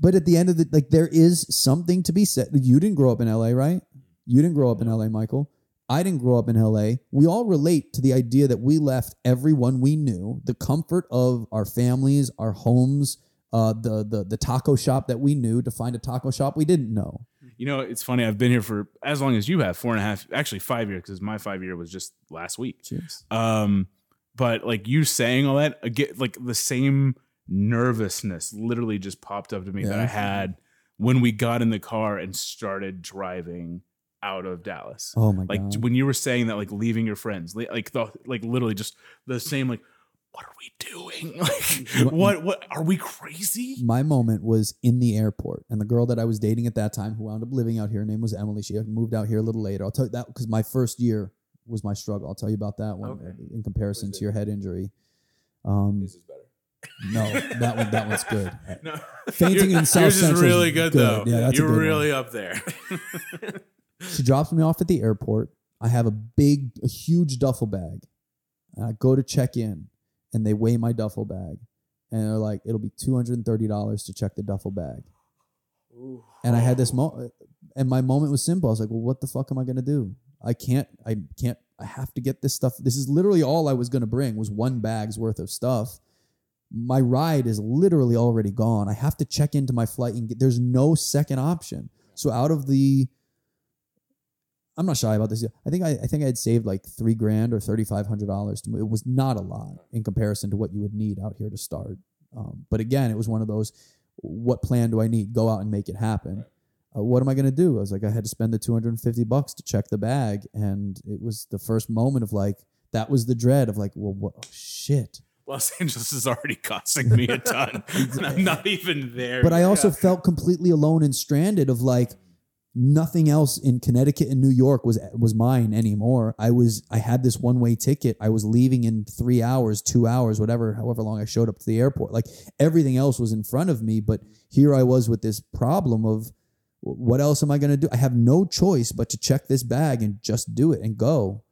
but at the end of the like, there is something to be said. You didn't grow up in LA, right? You didn't grow up in LA, Michael. I didn't grow up in LA. We all relate to the idea that we left everyone we knew, the comfort of our families, our homes, uh, the the the taco shop that we knew, to find a taco shop we didn't know. You know, it's funny. I've been here for as long as you have, four and a half, actually five years, because my five year was just last week. Cheers. Um, but like you saying all that, again, like the same nervousness literally just popped up to me that I had when we got in the car and started driving out of Dallas. Oh my like god. when you were saying that, like leaving your friends, like the like literally just the same, like what are we doing? [laughs] Like what what are we crazy? my moment was in the airport and the girl that i was dating at that time who wound up living out here her name was emily she moved out here a little later i'll tell you that because my first year was my struggle i'll tell you about that one Okay. in comparison to your head injury um is better. No that one that one's good [laughs] No. Fainting in South Yours Central is really good, though. Yeah, that's a You're good one. really up there. [laughs] she drops me off at the airport i have a big a huge duffel bag and i go to check in and they weigh my duffel bag and they're like it'll be $230 to check the duffel bag Ooh. And I had this moment, and my moment was simple. I was like, "Well, what the fuck am I gonna do? I can't. I can't. I have to get this stuff. This is literally all I was gonna bring was one bag's worth of stuff. My ride is literally already gone. I have to check into my flight and get. There's no second option. So out of the, I'm not shy about this. I think I, I think I had saved like three grand or thirty five hundred dollars. to It was not a lot in comparison to what you would need out here to start. Um, but again, it was one of those what plan do I need? Go out and make it happen. Uh, what am I going to do? I was like, I had to spend the 250 bucks to check the bag. And it was the first moment of like, that was the dread of like, well, what? Oh, shit. Los [laughs] Angeles is already costing me a ton. [laughs] and I'm not even there. But I also felt completely alone and stranded of like, nothing else in Connecticut and New York was was mine anymore. I was I had this one way ticket. I was leaving in three hours, two hours, whatever, however long I showed up to the airport. Like everything else was in front of me, but here I was with this problem of what else am I going to do? I have no choice but to check this bag and just do it and go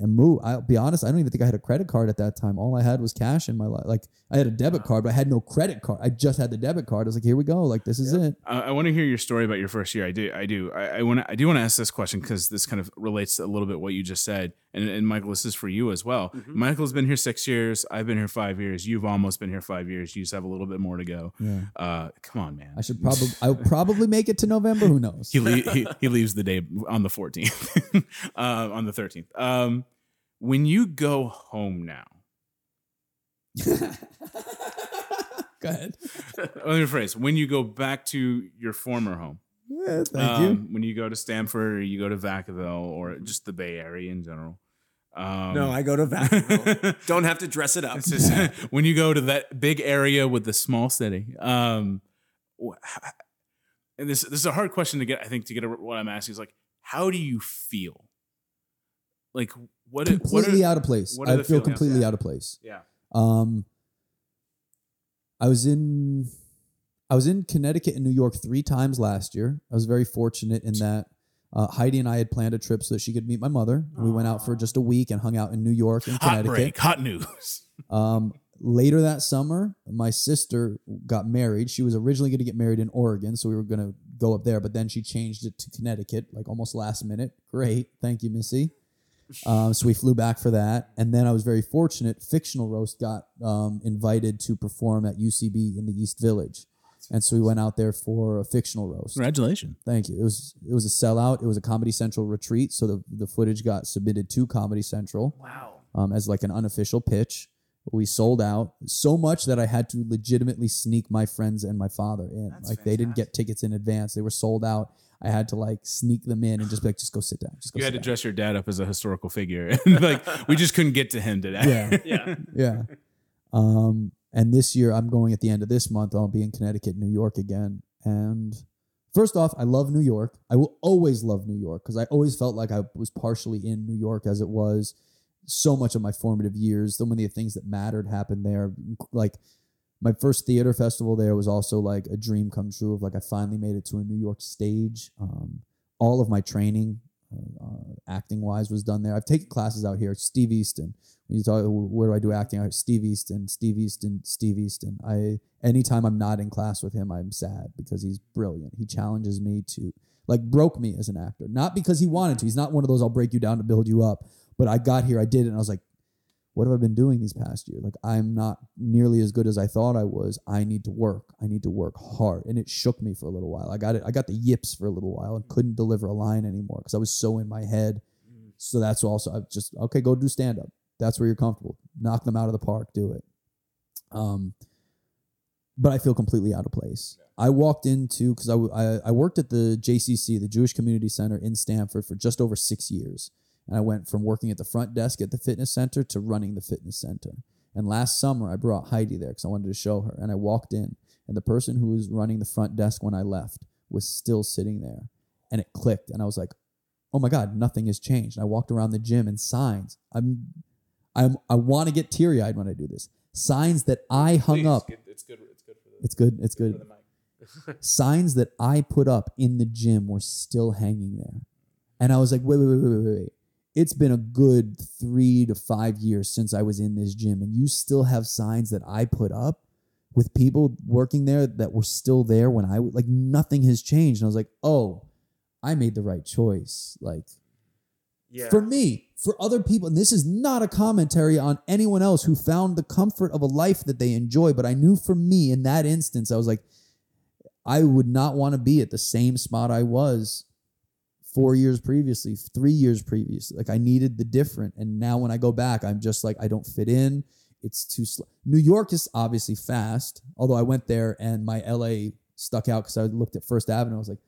and move. I'll be honest, I don't even think I had a credit card at that time. All I had was cash in my life. Like I had a debit card, but I had no credit card. I just had the debit card. I was like, here we go. Like this is it. I, I want to hear your story about your first year. I do. I do. I, I want to. I do want to ask this question because this kind of relates to a little bit what you just said. And, and Michael, this is for you as well. Mm-hmm. Michael's been here six years. I've been here five years. You've almost been here five years. You just have a little bit more to go. Yeah. Uh, come on, man. I should probably I'll probably make it to November. Who knows? he, le- he he leaves the day on the 14th, [laughs] uh, on the 13th. Um, when you go home now, [laughs] Go ahead. [laughs] let me rephrase. When you go back to your former home, Yeah, thank you. um, when you go to Stamford or you go to Vacaville or just the Bay Area in general. Um, No, I go to Vacaville. [laughs] Don't have to dress it up. Just when you go to that big area with the small city. Um, and this this is a hard question to get. I think to get a, what I'm asking is like, how do you feel? Like what? Completely are, out of place. I feel completely out of place. Yeah. Um, I was in, I was in Connecticut and New York three times last year. I was very fortunate in that uh, Heidi and I had planned a trip so that she could meet my mother. We went out for just a week and hung out in New York and Hot Connecticut. break. Hot news. [laughs] Um, later that summer, my sister got married. She was originally going to get married in Oregon, so we were going to go up there, but then she changed it to Connecticut, like almost last minute. Great, thank you, Missy. Um, so we flew back for that, and then I was very fortunate. Fictional Roast got um, invited to perform at UCB in the East Village. and so we went out there for a fictional roast. Congratulations. Thank you. It was it was a sellout. It was a Comedy Central retreat, so the the footage got submitted to Comedy Central Wow. um, as like an unofficial pitch. We sold out so much that I had to legitimately sneak my friends and my father in. That's like they didn't get tickets in advance; they were sold out. I had to like sneak them in and just be like, just go sit down. Just go You had to down. dress your dad up as a historical figure. [laughs] And like we just couldn't get to him today. Yeah. [laughs] Yeah. yeah. Um, and this year I'm going at the end of this month. I'll be in Connecticut, New York again. And first off, I love New York. I will always love New York because I always felt like I was partially in New York as it was so much of my formative years. So many of the things that mattered happened there. Like my first theater festival there was also like a dream come true of like I finally made it to a New York stage. Um, all of my training, uh, uh, acting wise, was done there. I've taken classes out here. Steve Easton. When you talk, where do I do acting? I- Steve Easton, Steve Easton, Steve Easton. I anytime I'm not in class with him, I'm sad because he's brilliant. He challenges me to like broke me as an actor, not because he wanted to. He's not one of those I'll break you down to build you up. But I got here, I did it, and I was like, what have I been doing these past years? Like I'm not nearly as good as I thought I was. I need to work. I need to work hard. And it shook me for a little while. I got it. I got the yips for a little while and couldn't deliver a line anymore because I was so in my head. So that's also I just okay, go do stand up. That's where you're comfortable. Knock them out of the park. Do it. Um, but I feel completely out of place. I walked into because I I worked at the JCC, the Jewish Community Center in Stamford, for just over six years, and I went from working at the front desk at the fitness center to running the fitness center. And last summer, I brought Heidi there because I wanted to show her. And I walked in, and the person who was running the front desk when I left was still sitting there, and it clicked, and I was like, "Oh my God, nothing has changed." And I walked around the gym and signs. I'm, I'm, I want to get teary eyed when I do this. Signs that I hung up. It's good. It's good for the, It's good. It's good. [laughs] Signs that I put up in the gym were still hanging there. And I was like, wait, wait, wait, wait, wait, wait. It's been a good three to five years since I was in this gym, and you still have signs that I put up with people working there that were still there when I like nothing has changed. And I was like, oh, I made the right choice. Like Yeah. for me, for other people, and this is not a commentary on anyone else who found the comfort of a life that they enjoy, but I knew for me in that instance, I was like, I would not want to be at the same spot I was four years previously, three years previously. Like I needed the different. And now when I go back, I'm just like, I don't fit in. It's too slow. New York is obviously fast, although I went there and my LA stuck out because I looked at First Avenue. I was like,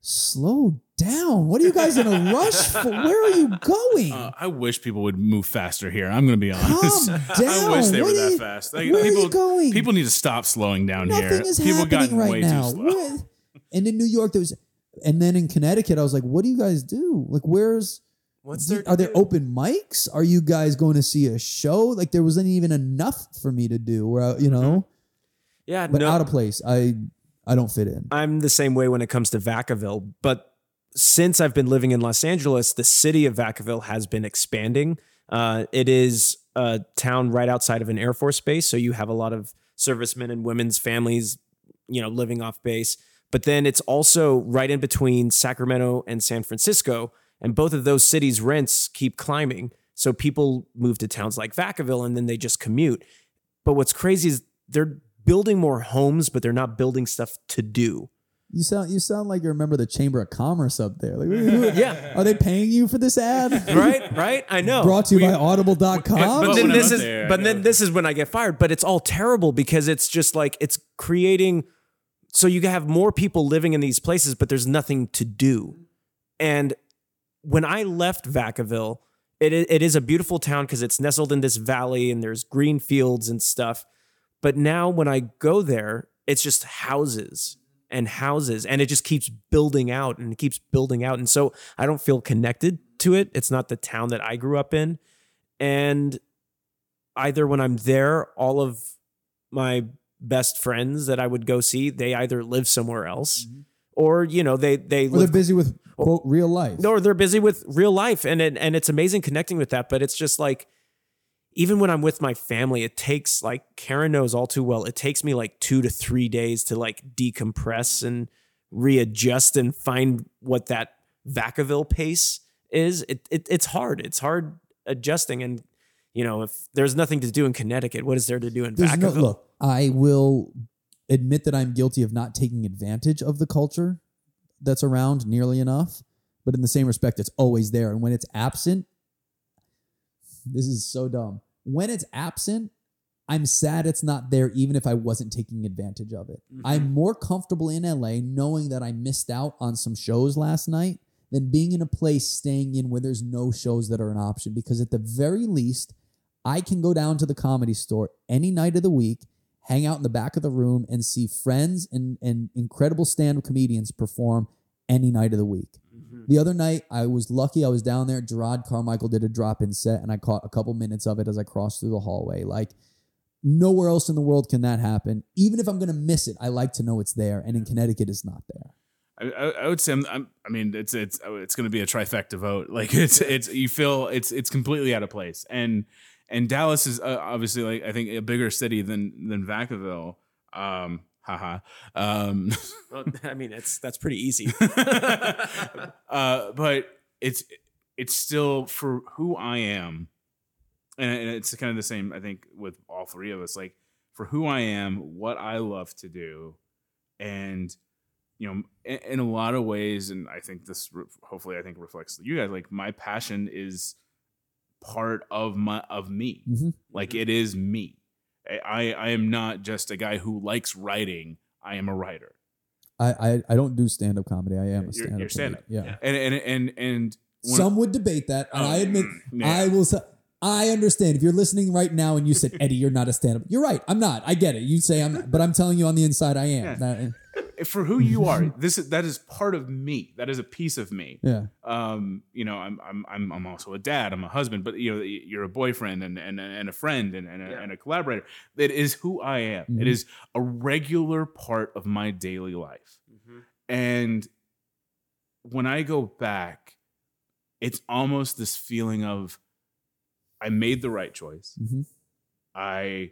slow down. What are you guys in a rush [laughs] for? Where are you going? Uh, I wish people would move faster here. I'm going to be honest. Calm [laughs] I down. wish they What were are that you- fast. Like, where are people, you going? people need to stop slowing down Nothing here. is people happening got right way now. too slow. What- And in New York, there was, and then in Connecticut, I was like, "What do you guys do? Like, where's What's there? are there do? open mics? Are you guys going to see a show? Like, there wasn't even enough for me to do. Where I, you know, Yeah, but no, out of place. I I don't fit in. I'm the same way when it comes to Vacaville, but since I've been living in Los Angeles, the city of Vacaville has been expanding. Uh, it is a town right outside of an Air Force base, so you have a lot of servicemen and women's families, you know, living off base. But then it's also right in between Sacramento and San Francisco, and both of those cities' rents keep climbing. So people move to towns like Vacaville, and then they just commute. But what's crazy is they're building more homes, but they're not building stuff to do. You sound you sound like you remember the Chamber of Commerce up there. Like, who- [laughs] Yeah. are they paying you for this ad? right right i know Brought to you We- by Audible.com. but Well, then this is there, but then this is when i get fired but it's all terrible because it's just like it's creating so you have more people living in these places but there's nothing to do. And when i left vacaville it, it is a beautiful town because it's nestled in this valley and there's green fields and stuff. But now when i go there it's just houses and houses and it just keeps building out and it keeps building out. And so i don't feel connected to it. It's not the town that i grew up in. And either when i'm there all of my best friends that i would go see they either live somewhere else mm-hmm. or you know they they Or they're busy with quote real life. or they're busy with real life and it, and it's amazing connecting with that but it's just like even when i'm with my family it takes like karen knows all too well it takes me like two to three days to like decompress and readjust and find what that vacaville pace is it, it it's hard it's hard adjusting and you know if there's nothing to do in connecticut what is there to do in There's no vacaville look. I will admit that I'm guilty of not taking advantage of the culture that's around nearly enough. But in the same respect, it's always there. And when it's absent, this is so dumb. When it's absent, I'm sad it's not there, even if I wasn't taking advantage of it. Mm-hmm. I'm more comfortable in LA knowing that I missed out on some shows last night than being in a place staying in where there's no shows that are an option. Because at the very least, I can go down to the comedy store any night of the week, hang out in the back of the room, and see friends and, and incredible stand up comedians perform any night of the week. Mm-hmm. The other night, I was lucky. I was down there. Jerrod Carmichael did a drop in set, and I caught a couple minutes of it as I crossed through the hallway. Like, nowhere else in the world can that happen. Even if I'm going to miss it, I like to know it's there. And in Connecticut, it's not there. I, I, I would say I'm, I'm, I mean it's it's it's going to be a trifecta vote. Like it's it's you feel it's it's completely out of place. And and Dallas is uh, obviously like I think a bigger city than than Vacaville. Um, haha. Um, [laughs] Well, I mean, it's that's pretty easy. [laughs] uh, but it's it's still for who I am, and, and it's kind of the same. I think with all three of us, like for who I am, what I love to do, and you know, in, in a lot of ways, and I think this re- hopefully I think reflects you guys. Like my passion is part of my of me. Mhm. Like it is me. I I am not just a guy who likes writing. I am a writer. I, I, I don't do stand up comedy. I am a stand up. you're stand-up. Yeah. And and and and Some would debate that, and Oh, I admit yeah. I will. Say, I understand if you're listening right now and you said [laughs] Eddie, you're not a stand-up. You're right. I'm not. I get it. You say I'm, not, but I'm telling you on the inside, I am. Yeah. That- for who you are [laughs] this is that is part of me. That is a piece of me. Yeah. um you know i'm i'm i'm, I'm also a dad i'm a husband but you know you're a boyfriend and and, and a friend and, and, a, Yeah. and a collaborator. That is who i am. Mhm. It is a regular part of my daily life. And when i go back it's almost this feeling of i made the right choice. Hmm i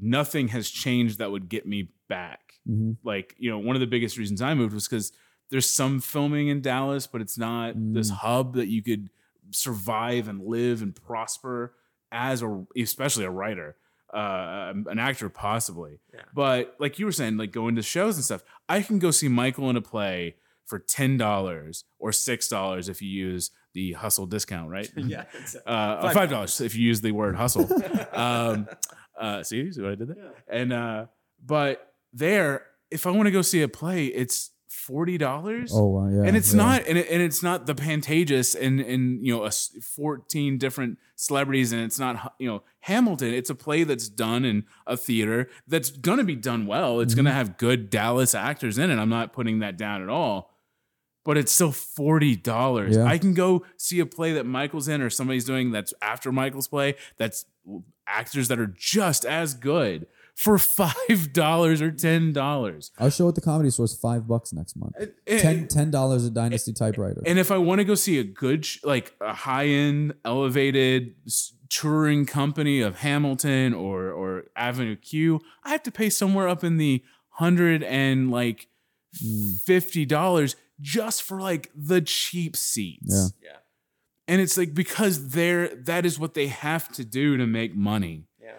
nothing has changed that would get me back hmm like you know one of the biggest reasons i moved was because there's some filming in dallas but it's not this Mm. hub that you could survive and live and prosper as a especially a writer uh an actor possibly Yeah. but like you were saying like going to shows and stuff i can go see michael in a play for $10 or $6 if you use the hustle discount right [laughs] yeah. uh, Five five dollars if you use the word hustle. [laughs] um, uh, see, see what I did there? And uh, but there, if I want to go see a play, it's forty dollars. Oh wow, yeah. and it's yeah. not, and, it, and it's not the Pantages and and you know a fourteen different celebrities, and it's not you know Hamilton. It's a play that's done in a theater that's gonna be done well. It's gonna have good Dallas actors in it. I'm not putting that down at all. But it's still forty dollars. Yeah. I can go see a play that Michael's in or somebody's doing that's after Michael's play. That's actors that are just as good for [laughs] five dollars or ten dollars. Our show at the comedy store is five bucks next month. Ten ten dollars a Dynasty typewriter. And if I want to go see a good, sh- like a high end, elevated touring company of Hamilton or or Avenue Q, I have to pay somewhere up in the hundred and like Mm. fifty dollars just for like the cheap seats. Yeah. Yeah. And it's like because they're that is what they have to do to make money. Yeah.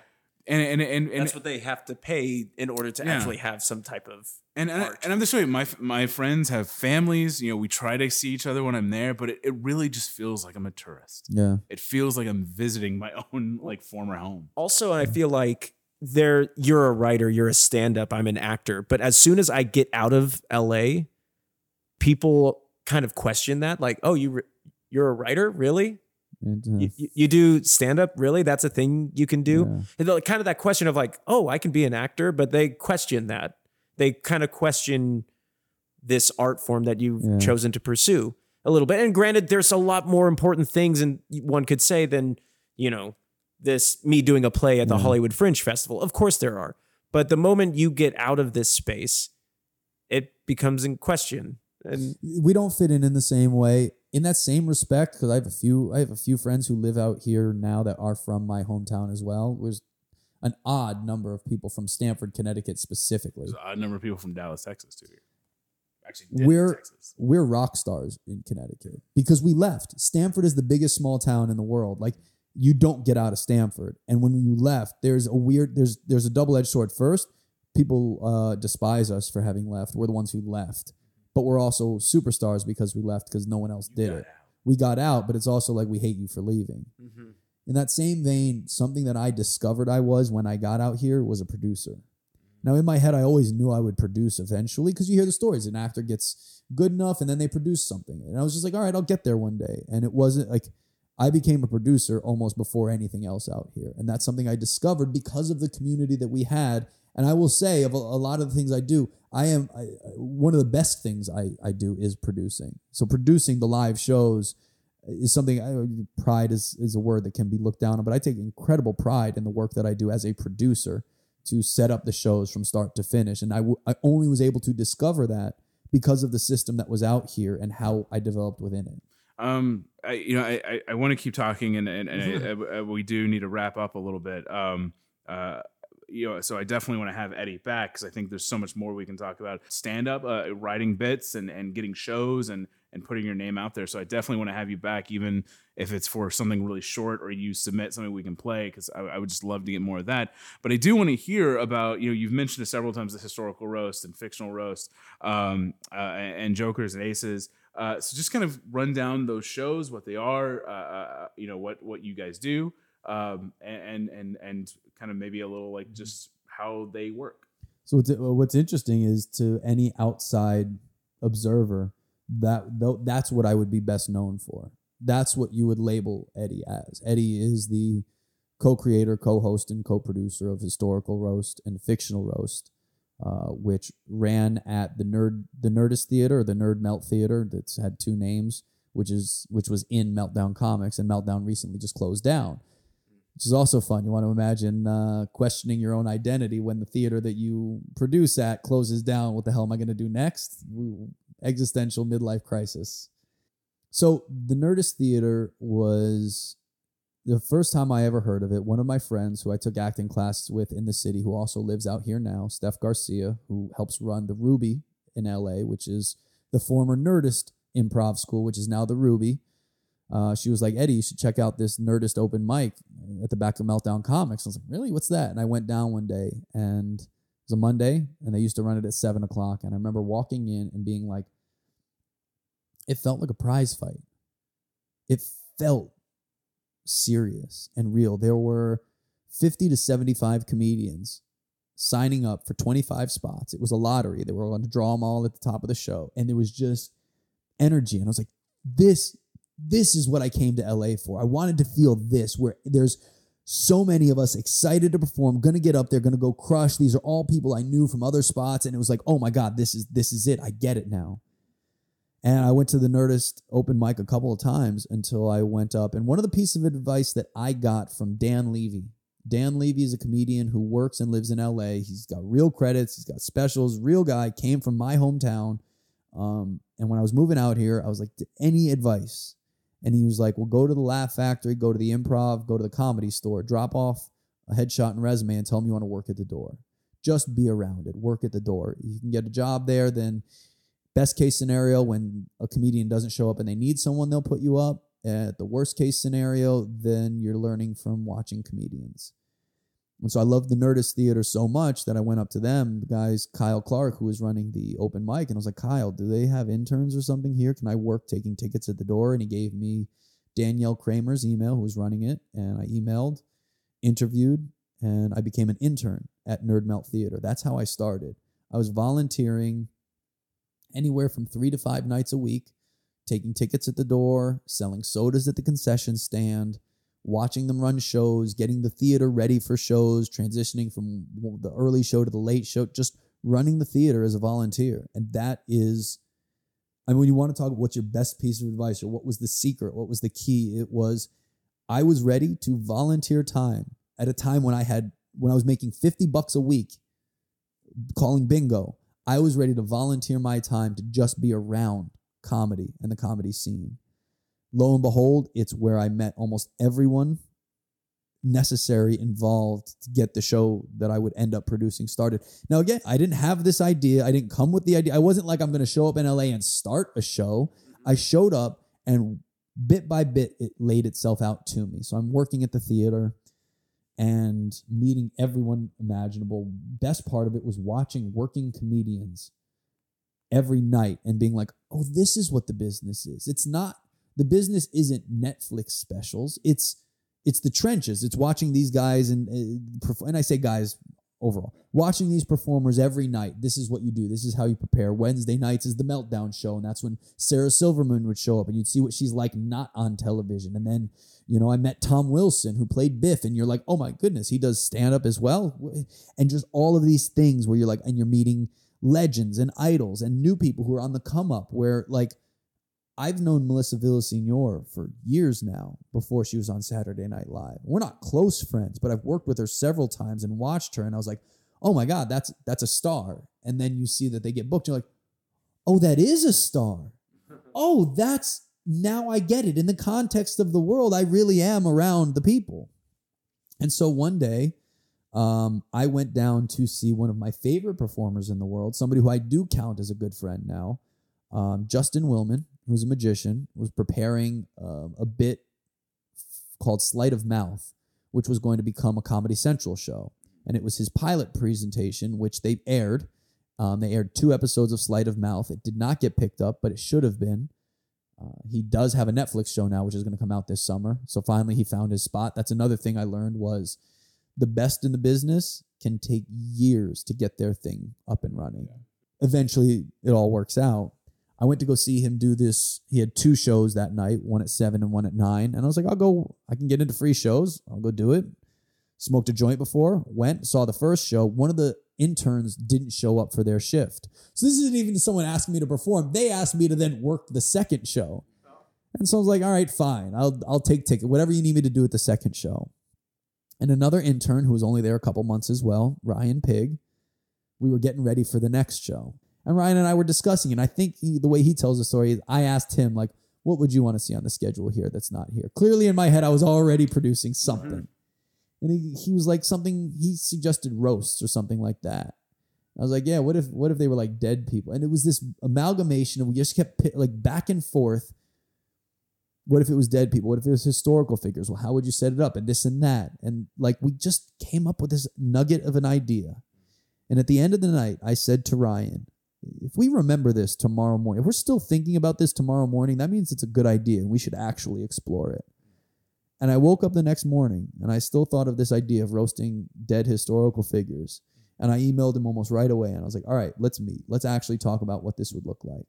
And and and and, That's what they have to pay in order to Yeah. actually have some type of and and, art. and I'm this way. My my friends have families. You know, we try to see each other when I'm there, but it, it really just feels like I'm a tourist. yeah. It feels like I'm visiting my [laughs] own like former home. also I feel like there you're a writer, you're a stand-up, I'm an actor. But as soon as I get out of LA, people kind of question that. Like, oh, you re- you're a writer? Really? You, you- do stand-up? Really? That's a thing you can do? yeah. Kind of that question of like, oh, I can be an actor, but they question that. They kind of question this art form that you've Yeah. chosen to pursue a little bit. And granted, there's a lot more important things, and one could say than you know this me doing a play at the Yeah. Hollywood Fringe Festival. Of course, there are, but the moment you get out of this space, it becomes in question. And we don't fit in in the same way in that same respect because i have a few i have a few friends who live out here now that are from my hometown as well there's an odd number of people from stamford connecticut specifically There's an odd number of people from Dallas, Texas, too. Here. Actually, We're- Texas. we're rock stars in connecticut because we left stamford is the biggest small town in the world like you don't get out of stamford and when you left there's a weird there's there's a double-edged sword first people uh, despise us for having left. We're the ones who left, but we're also superstars because we left because no one else did it. We got out, but it's also like we hate you for leaving. Mm-hmm. In that same vein, something that I discovered I was when I got out here was a producer. Now, in my head, I always knew I would produce eventually because you hear the stories. An actor gets good enough and then they produce something. And I was just like, all right, I'll get there one day. And it wasn't like I became a producer almost before anything else out here. And that's something I discovered because of the community that we had. And I will say, of a, a lot of the things I do, I am I, one of the best things I, I do is producing. So, producing the live shows is something I, pride is, is a word that can be looked down on, but I take incredible pride in the work that I do as a producer to set up the shows from start to finish. And I, w- I only was able to discover that because of the system that was out here and how I developed within it. Um, I, you know, I, I, I want to keep talking, and and, and I, I, we do need to wrap up a little bit. Um, uh, you know, so I definitely want to have Eddie back because I think there's so much more we can talk about. Stand up, uh, writing bits, and and getting shows, and and putting your name out there. So I definitely want to have you back, even if it's for something really short or you submit something we can play, because I, I, would just love to get more of that. But I do want to hear about, you know, you've mentioned it several times the historical roast and fictional roast um, uh, and jokers and aces. Uh, so just kind of run down those shows, what they are, uh, uh you know, what what you guys do, um, and and and kind of maybe a little like just how they work. So what's, what's interesting is to any outside observer, that that's what I would be best known for. That's what you would label Eddie as. Eddie is the co-creator, co-host, and co-producer of historical roast and fictional roast, uh, which ran at the nerd the Nerdist Theater the Nerd Melt Theater. That's had two names, which is which was in Meltdown Comics, and Meltdown recently just closed down. Which is also fun. You want to imagine uh, questioning your own identity when the theater that you produce at closes down. What the hell am I going to do next? existential midlife crisis. So the Nerdist Theater was the first time I ever heard of it. One of my friends who I took acting classes with in the city, who also lives out here now, Steph Garcia, who helps run the Ruby in LA, which is the former Nerdist improv school, which is now the Ruby. Uh, she was like, Eddie, you should check out this Nerdist open mic at the back of Meltdown Comics. I was like, really? What's that? And I went down one day and it was a Monday and they used to run it at seven o'clock. And I remember walking in and being like, it felt like a prize fight. It felt serious and real. There were 50 to 75 comedians signing up for 25 spots. It was a lottery. They were going to draw them all at the top of the show. And there was just energy. And I was like, this, this is what I came to LA for. I wanted to feel this, where there's so many of us excited to perform, gonna get up there, gonna go crush. These are all people I knew from other spots. And it was like, oh my God, this is this is it. I get it now. And I went to the Nerdist open mic a couple of times until I went up. And one of the pieces of advice that I got from Dan Levy, Dan Levy is a comedian who works and lives in LA. He's got real credits, he's got specials, real guy, came from my hometown. Um, and when I was moving out here, I was like, any advice? And he was like, well, go to the Laugh Factory, go to the improv, go to the comedy store, drop off a headshot and resume and tell them you want to work at the door. Just be around it, work at the door. You can get a job there, then Best case scenario, when a comedian doesn't show up and they need someone, they'll put you up. At the worst case scenario, then you're learning from watching comedians. And so I love the Nerdist Theater so much that I went up to them, the guys, Kyle Clark, who was running the open mic, and I was like, Kyle, do they have interns or something here? Can I work taking tickets at the door? And he gave me Danielle Kramer's email, who was running it, and I emailed, interviewed, and I became an intern at Nerd Melt Theater. That's how I started. I was volunteering anywhere from three to five nights a week, taking tickets at the door, selling sodas at the concession stand, watching them run shows, getting the theater ready for shows, transitioning from the early show to the late show, just running the theater as a volunteer. And that is, I mean, when you want to talk about what's your best piece of advice or what was the secret, what was the key, it was I was ready to volunteer time at a time when I had, when I was making 50 bucks a week calling bingo. I was ready to volunteer my time to just be around comedy and the comedy scene. Lo and behold, it's where I met almost everyone necessary involved to get the show that I would end up producing started. Now, again, I didn't have this idea. I didn't come with the idea. I wasn't like I'm going to show up in LA and start a show. Mm-hmm. I showed up and bit by bit, it laid itself out to me. So I'm working at the theater and meeting everyone imaginable. Best part of it was watching working comedians every night and being like, oh, this is what the business is. It's not the business isn't Netflix specials. It's it's the trenches. It's watching these guys and uh, and I say guys overall, watching these performers every night. This is what you do. This is how you prepare. Wednesday nights is the meltdown show, and that's when Sarah Silverman would show up, and you'd see what she's like not on television. And then you know I met Tom Wilson who played Biff, and you're like, oh my goodness, he does stand up as well, and just all of these things where you're like, and you're meeting legends and idols and new people who are on the come up where like I've known Melissa Villasenor for years now before she was on Saturday Night Live. We're not close friends, but I've worked with her several times and watched her and I was like, "Oh my god, that's that's a star." And then you see that they get booked you're like, "Oh, that is a star." Oh, that's now I get it. In the context of the world, I really am around the people. And so one day, um, I went down to see one of my favorite performers in the world, somebody who I do count as a good friend now, um, Justin Willman, who's a magician, was preparing um, a bit called Sleight of Mouth, which was going to become a Comedy Central show. And it was his pilot presentation, which they aired. Um, they aired two episodes of Sleight of Mouth. It did not get picked up, but it should have been. Uh, he does have a Netflix show now, which is going to come out this summer. So finally, he found his spot. That's another thing I learned was the best in the business can take years to get their thing up and running. Eventually, it all works out. I went to go see him do this. He had two shows that night, one at seven and one at nine. And I was like, I'll go, I can get into free shows. I'll go do it. Smoked a joint before, went, saw the first show. One of the interns didn't show up for their shift. So this isn't even someone asking me to perform. They asked me to then work the second show. And so I was like, all right, fine. I'll I'll take ticket. Whatever you need me to do at the second show. And another intern who was only there a couple months as well, Ryan Pig. We were getting ready for the next show. And Ryan and I were discussing, and I think he, the way he tells the story is I asked him, like, what would you want to see on the schedule here that's not here? Clearly in my head, I was already producing something. And he, he was like something, he suggested roasts or something like that. I was like, yeah, what if what if they were like dead people? And it was this amalgamation of we just kept pi- like back and forth. What if it was dead people? What if it was historical figures? Well, how would you set it up? And this and that. And like we just came up with this nugget of an idea. And at the end of the night, I said to Ryan, if we remember this tomorrow morning, if we're still thinking about this tomorrow morning, that means it's a good idea and we should actually explore it. And I woke up the next morning and I still thought of this idea of roasting dead historical figures. And I emailed him almost right away and I was like, all right, let's meet. Let's actually talk about what this would look like.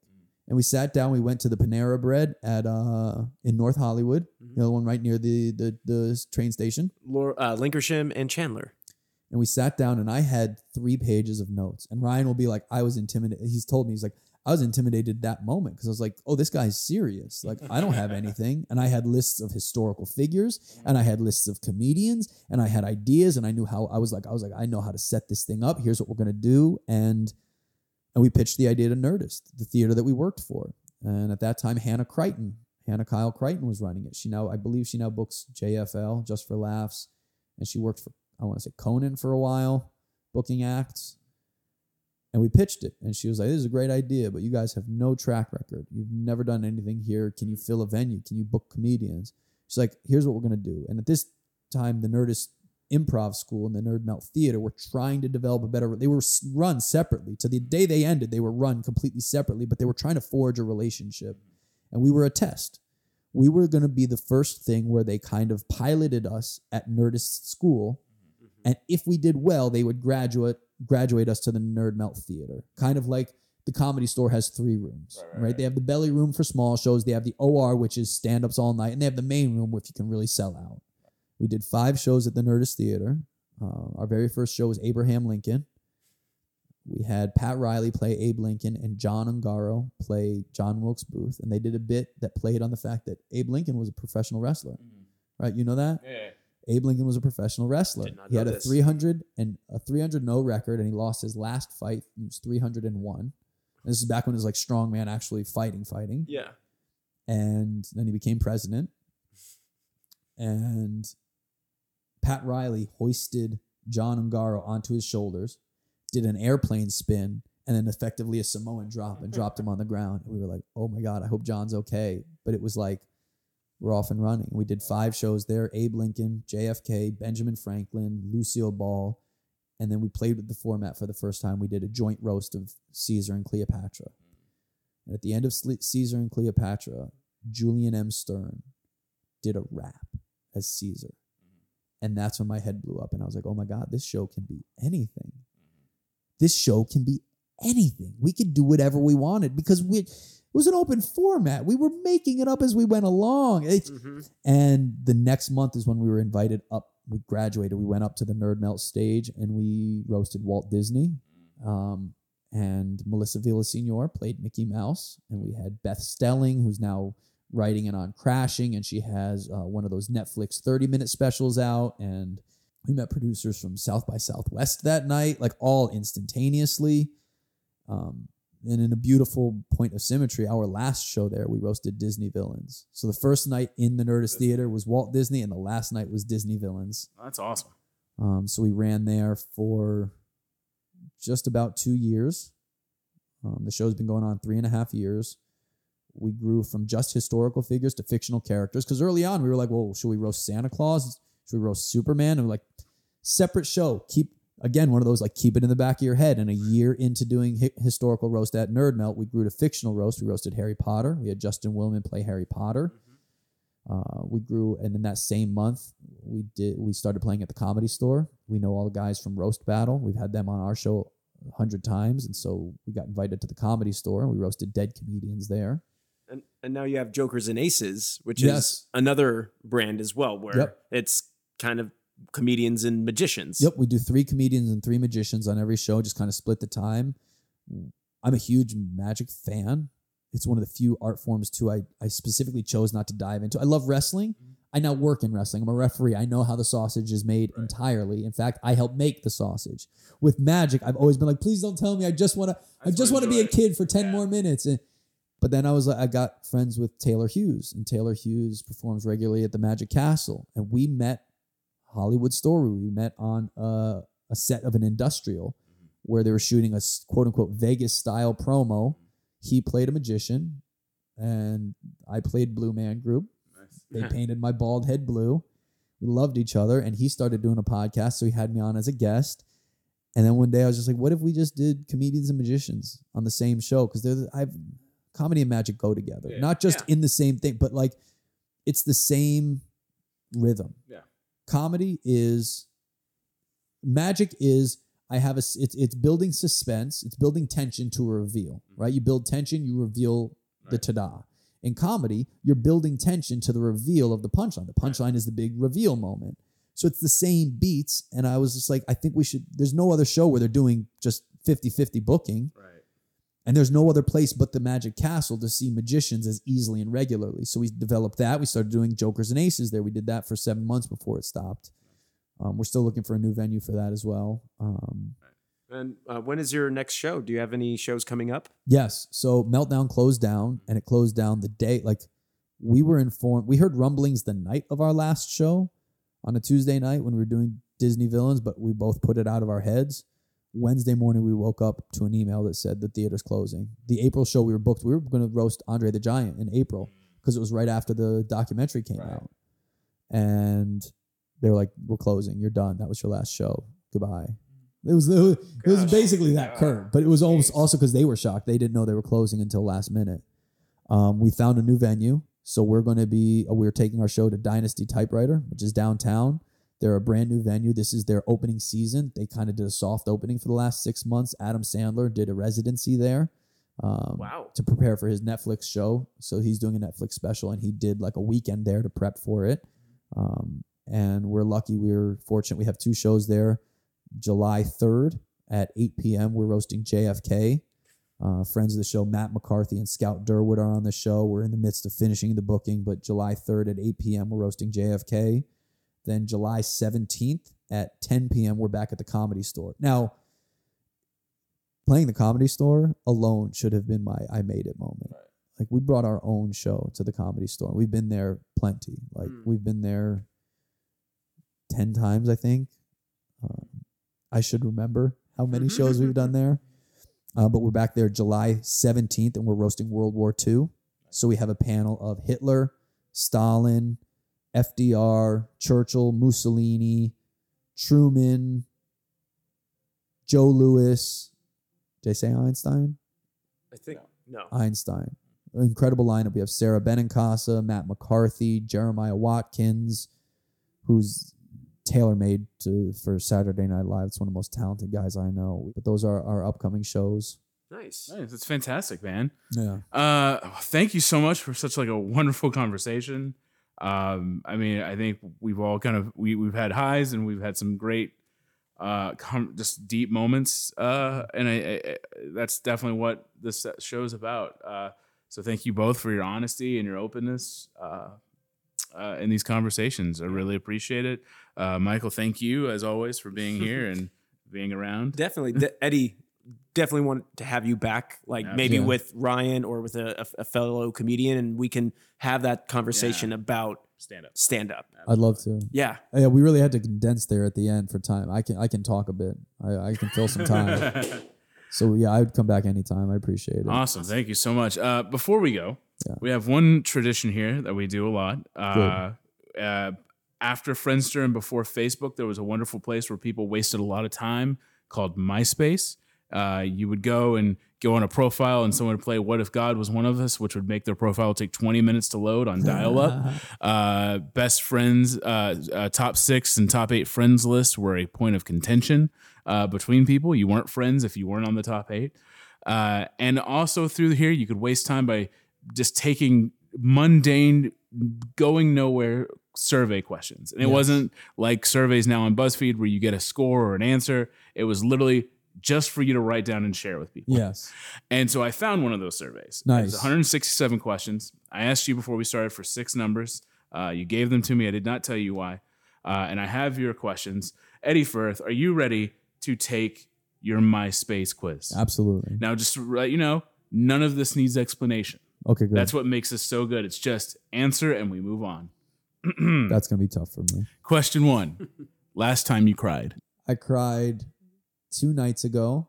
And we sat down, we went to the Panera Bread at uh in North Hollywood, you know, the one right near the the, the train station. Lor- uh, Lankershim and Chandler. And we sat down and I had three pages of notes. And Ryan will be like, I was intimidated. He's told me, he's like, I was intimidated that moment because I was like, oh, this guy's serious. Like, I don't have [laughs] anything. And I had lists of historical figures and I had lists of comedians and I had ideas and I knew how I was like, I was like, I know how to set this thing up. Here's what we're gonna do. And and we pitched the idea to Nerdist, the theater that we worked for. And at that time, Hannah Crichton, Hannah Kyle Crichton was running it. She now, I believe she now books JFL just for laughs. And she worked for I want to say Conan for a while, booking acts. And we pitched it. And she was like, This is a great idea, but you guys have no track record. You've never done anything here. Can you fill a venue? Can you book comedians? She's like, Here's what we're going to do. And at this time, the Nerdist Improv School and the Nerd Melt Theater were trying to develop a better, they were run separately. To the day they ended, they were run completely separately, but they were trying to forge a relationship. And we were a test we were going to be the first thing where they kind of piloted us at Nerdist school. And if we did well, they would graduate graduate us to the Nerd Melt Theater. Kind of like the comedy store has three rooms, right? They have the belly room for small shows. They have the OR, which is stand ups all night. And they have the main room, which you can really sell out. We did five shows at the Nerdist Theater. Uh, our very first show was Abraham Lincoln. We had Pat Riley play Abe Lincoln and John Ungaro play John Wilkes Booth. And they did a bit that played on the fact that Abe Lincoln was a professional wrestler. Right? You know that? Yeah. Abe Lincoln was a professional wrestler. He had a this. 300 and a 300 no record, and he lost his last fight. He was 301. And this is back when it was like strongman actually fighting, fighting. Yeah. And then he became president. And Pat Riley hoisted John Ungaro onto his shoulders, did an airplane spin, and then effectively a Samoan drop and dropped him on the ground. And we were like, oh my God, I hope John's okay. But it was like we're off and running. We did five shows there: Abe Lincoln, JFK, Benjamin Franklin, Lucille Ball, and then we played with the format for the first time. We did a joint roast of Caesar and Cleopatra. And at the end of Caesar and Cleopatra, Julian M. Stern did a rap as Caesar. And that's when my head blew up and I was like, oh my God, this show can be anything. This show can be anything. We could do whatever we wanted because we it was an open format. We were making it up as we went along. It- Mhm. and the next month is when we were invited up. We graduated. We went up to the Nerd Melt stage and we roasted Walt Disney. Um, and Melissa Villasenor played Mickey Mouse. And we had Beth Stelling, who's now writing it on Crashing. And she has uh, one of those Netflix 30 minute specials out. And we met producers from South by Southwest that night, like all instantaneously. Um, and in a beautiful point of symmetry, our last show there, we roasted Disney villains. So the first night in the Nerdist Theater was Walt Disney, and the last night was Disney villains. That's awesome. Um, so we ran there for just about two years. Um, the show's been going on three and a half years. We grew from just historical figures to fictional characters because early on we were like, well, should we roast Santa Claus? Should we roast Superman? And we're like, separate show. Keep again one of those like keep it in the back of your head. And a year into doing hi- historical roast at Nerd Melt, we grew to fictional roast. We roasted Harry Potter. We had Justin Willman play Harry Potter. Uh, we grew, and in that same month, we did. We started playing at the Comedy Store. We know all the guys from Roast Battle. We've had them on our show a hundred times, and so we got invited to the Comedy Store. and We roasted dead comedians there. And, and now you have Jokers and Aces, which Yes. is another brand as well, where Yep. it's kind of comedians and magicians. Yep, we do three comedians and three magicians on every show. Just kind of split the time. I'm a huge magic fan. It's one of the few art forms too. I I specifically chose not to dive into. I love wrestling. Mm-hmm. I now work in wrestling. I'm a referee. I know how the sausage is made entirely. In fact, I help make the sausage. With magic, I've always been like, please don't tell me. I just want to. I just want to be a kid for ten more minutes. And but then I was like, I got friends with Taylor Hughes, and Taylor Hughes performs regularly at the Magic Castle, and we met Hollywood Story. We met on a, a set of an industrial where they were shooting a quote unquote Vegas style promo. He played a magician, and I played Blue Man Group. They [laughs] painted my bald head blue. We loved each other, and he started doing a podcast, so he had me on as a guest. And then one day I was just like, "What if we just did comedians and magicians on the same show? Because they're the- I've comedy and magic go together, Yeah. not just in the same thing, but like it's the same rhythm. Yeah. Comedy is magic is I have a it's it's building suspense, it's building tension to a reveal, mm-hmm. right? You build tension, you reveal the ta-da. In comedy, you're building tension to the reveal of the punchline. The punchline is the big reveal moment. So it's the same beats and I was just like I think we should there's no other show where they're doing just 50-50 booking Right. And there's no other place but the Magic Castle to see magicians as easily and regularly. So we developed that. We started doing Jokers and Aces there. We did that for seven months before it stopped. Um, we're still looking for a new venue for that as well. Um, And uh, when is your next show? Do you have any shows coming up? yes. So Meltdown closed down, and it closed down the day. Like we were informed, we heard rumblings the night of our last show on a Tuesday night when we were doing Disney villains, but we both put it out of our heads. Wednesday morning, we woke up to an email that said the theater's closing. The April show we were booked, we were going to roast Andre the Giant in April because it was right after the documentary came Right. out. And they were like, "We're closing. You're done. That was your last show. Goodbye." It was it was, it was basically that curt, but it was almost Jeez. also because they were shocked. They didn't know they were closing until last minute. Um, we found a new venue, so we're going to be we're taking our show to Dynasty Typewriter, which is downtown. They're a brand new venue. This is their opening season. They kind of did a soft opening for the last six months. Adam Sandler did a residency there. Um, Wow. to prepare for his Netflix show. So he's doing a Netflix special, and he did like a weekend there to prep for it. Um, and we're lucky, we're fortunate. We have two shows there. July third at eight p.m. We're roasting JFK. Uh, friends of the show, Matt McCarthy and Scout Durwood are on the show. We're in the midst of finishing the booking, but July 3rd at 8 p.m., we're roasting JFK. Then July 17th at 10 p.m., we're back at the comedy store. Now, playing the comedy store alone should have been my I made it moment. Like, we brought our own show to the comedy store. We've been there plenty. Like, Mm. we've been there 10 times, I think. Um, I should remember how many [laughs] shows we've done there. Uh, but we're back there July 17th and we're roasting World War II. So we have a panel of Hitler, Stalin, FDR, Churchill, Mussolini, Truman, Joe Louis. Did I say Einstein? I think no. Einstein. Incredible lineup. We have Sara Benincasa, Matt McCarthy, Jeremiah Watkins, who's tailor made to for Saturday Night Live. It's one of the most talented guys I know. But those are our upcoming shows. Nice. Nice. It's fantastic, man. Yeah. Uh, thank you so much for such like a wonderful conversation. Um, I mean, I think we've all kind of we we've had highs and we've had some great, uh, com- just deep moments. Uh, and I, I, that's definitely what this show is about. Uh, so thank you both for your honesty and your openness. Uh, uh, in these conversations, I really appreciate it. Uh, Michael, thank you as always for being here [laughs] and being around. Definitely, De- Eddie. Definitely want to have you back, like maybe with Ryan or with a, a, a fellow comedian, and we can have that conversation about Stand up. stand up. I'd love to. Yeah, Yeah, we really had to condense there at the end for time. I can I can talk a bit. I, I can fill some time. [laughs] so yeah, I'd come back anytime. I appreciate it. Awesome. Thank you so much. Uh, before we go, Yeah. we have one tradition here that we do a lot. Uh, uh, after Friendster and before Facebook, there was a wonderful place where people wasted a lot of time called MySpace. Uh, you would go and go on a profile, and someone would play "What if God was one of us," which would make their profile take 20 minutes to load on dial-up. [laughs] uh, best friends, uh, uh, top six and top eight friends list were a point of contention uh, between people. You weren't friends if you weren't on the top eight. Uh, and also through here, you could waste time by just taking mundane, going nowhere survey questions. And it Yes. wasn't like surveys now on BuzzFeed where you get a score or an answer. It was literally just for you to write down and share with people. Yes. And so I found one of those surveys. Nice. It was 167 questions. I asked you before we started for six numbers. Uh, you gave them to me. I did not tell you why. Uh, and I have your questions. Eddie Furth, are you ready to take your MySpace quiz? Absolutely. Now, just to let you know, none of this needs explanation. Okay, good. That's what makes us so good. It's just answer and we move on. [clears throat] That's gonna be tough for me. Question one [laughs] Last time you cried. I cried two nights ago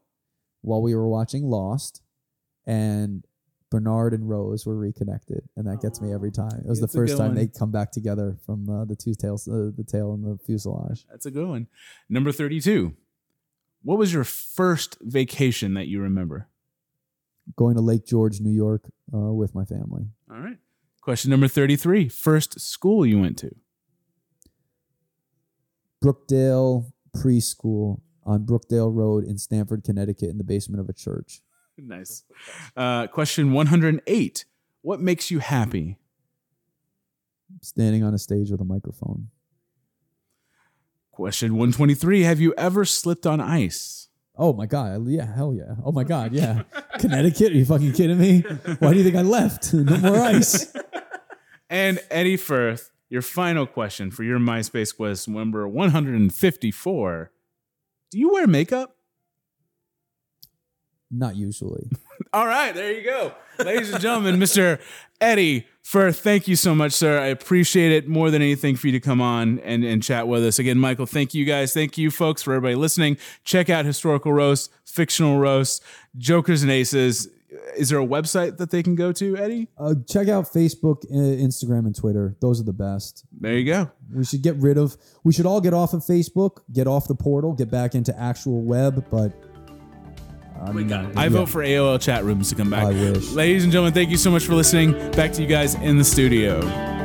while we were watching Lost, and Bernard and Rose were reconnected, and that gets me every time. It was It's the first time one. they come back together from uh, the two tails, uh, the tail and the fuselage. That's a good one. Number 32. What was your first vacation that you remember? Going to Lake George, New York, uh, with my family. All right. Question number 33. First school you went to? Brookdale Preschool on Brookdale Road in Stamford, Connecticut, in the basement of a church. [laughs] Nice. Uh, question 108. What makes you happy? Standing on a stage with a microphone. Question 123. Have you ever slipped on ice? Oh my god! Yeah, hell yeah! Oh my god, yeah. [laughs] Connecticut? Are you fucking kidding me? Why do you think I left? [laughs] No more ice. And Eddie Furth, your final question for your MySpace quiz number 154. Do you wear makeup? Not usually. [laughs] All right, there you go. Ladies and gentlemen, [laughs] Mr. Eddie Furth, thank you so much, sir. I appreciate it more than anything for you to come on and, and chat with us. Again, Michael, thank you guys. Thank you, folks, for everybody listening. Check out Historical Roast, Fictional Roast, Jokers and Aces. Is there a website that they can go to, Eddie? Uh, check out Facebook, uh, Instagram, and Twitter. Those are the best. There you go. We should get rid of. We should all get off of Facebook, get off the portal, get back into actual web. But I, mean, I yeah. vote for AOL chat rooms to come back. I wish. Ladies and gentlemen, thank you so much for listening. Back to you guys in the studio.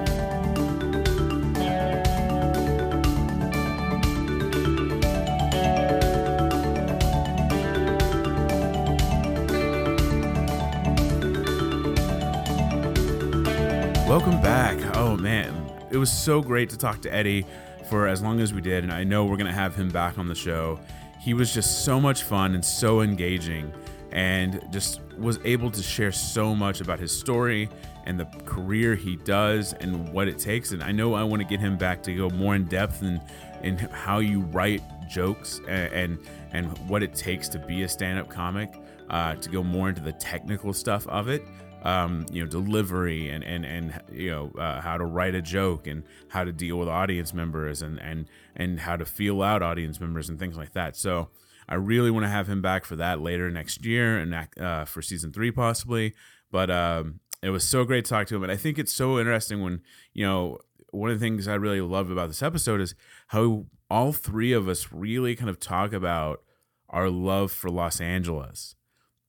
Was so great to talk to Eddie for as long as we did, and I know we're gonna have him back on the show. He was just so much fun and so engaging, and just was able to share so much about his story and the career he does and what it takes. And I know I want to get him back to go more in depth in in how you write jokes and and, and what it takes to be a stand-up comic. Uh, to go more into the technical stuff of it um, you know, delivery and and and you know uh, how to write a joke and how to deal with audience members and and and how to feel out audience members and things like that. So I really want to have him back for that later next year and uh, for season three possibly. But um, it was so great to talk to him. And I think it's so interesting when, you know, one of the things I really love about this episode is how all three of us really kind of talk about our love for Los Angeles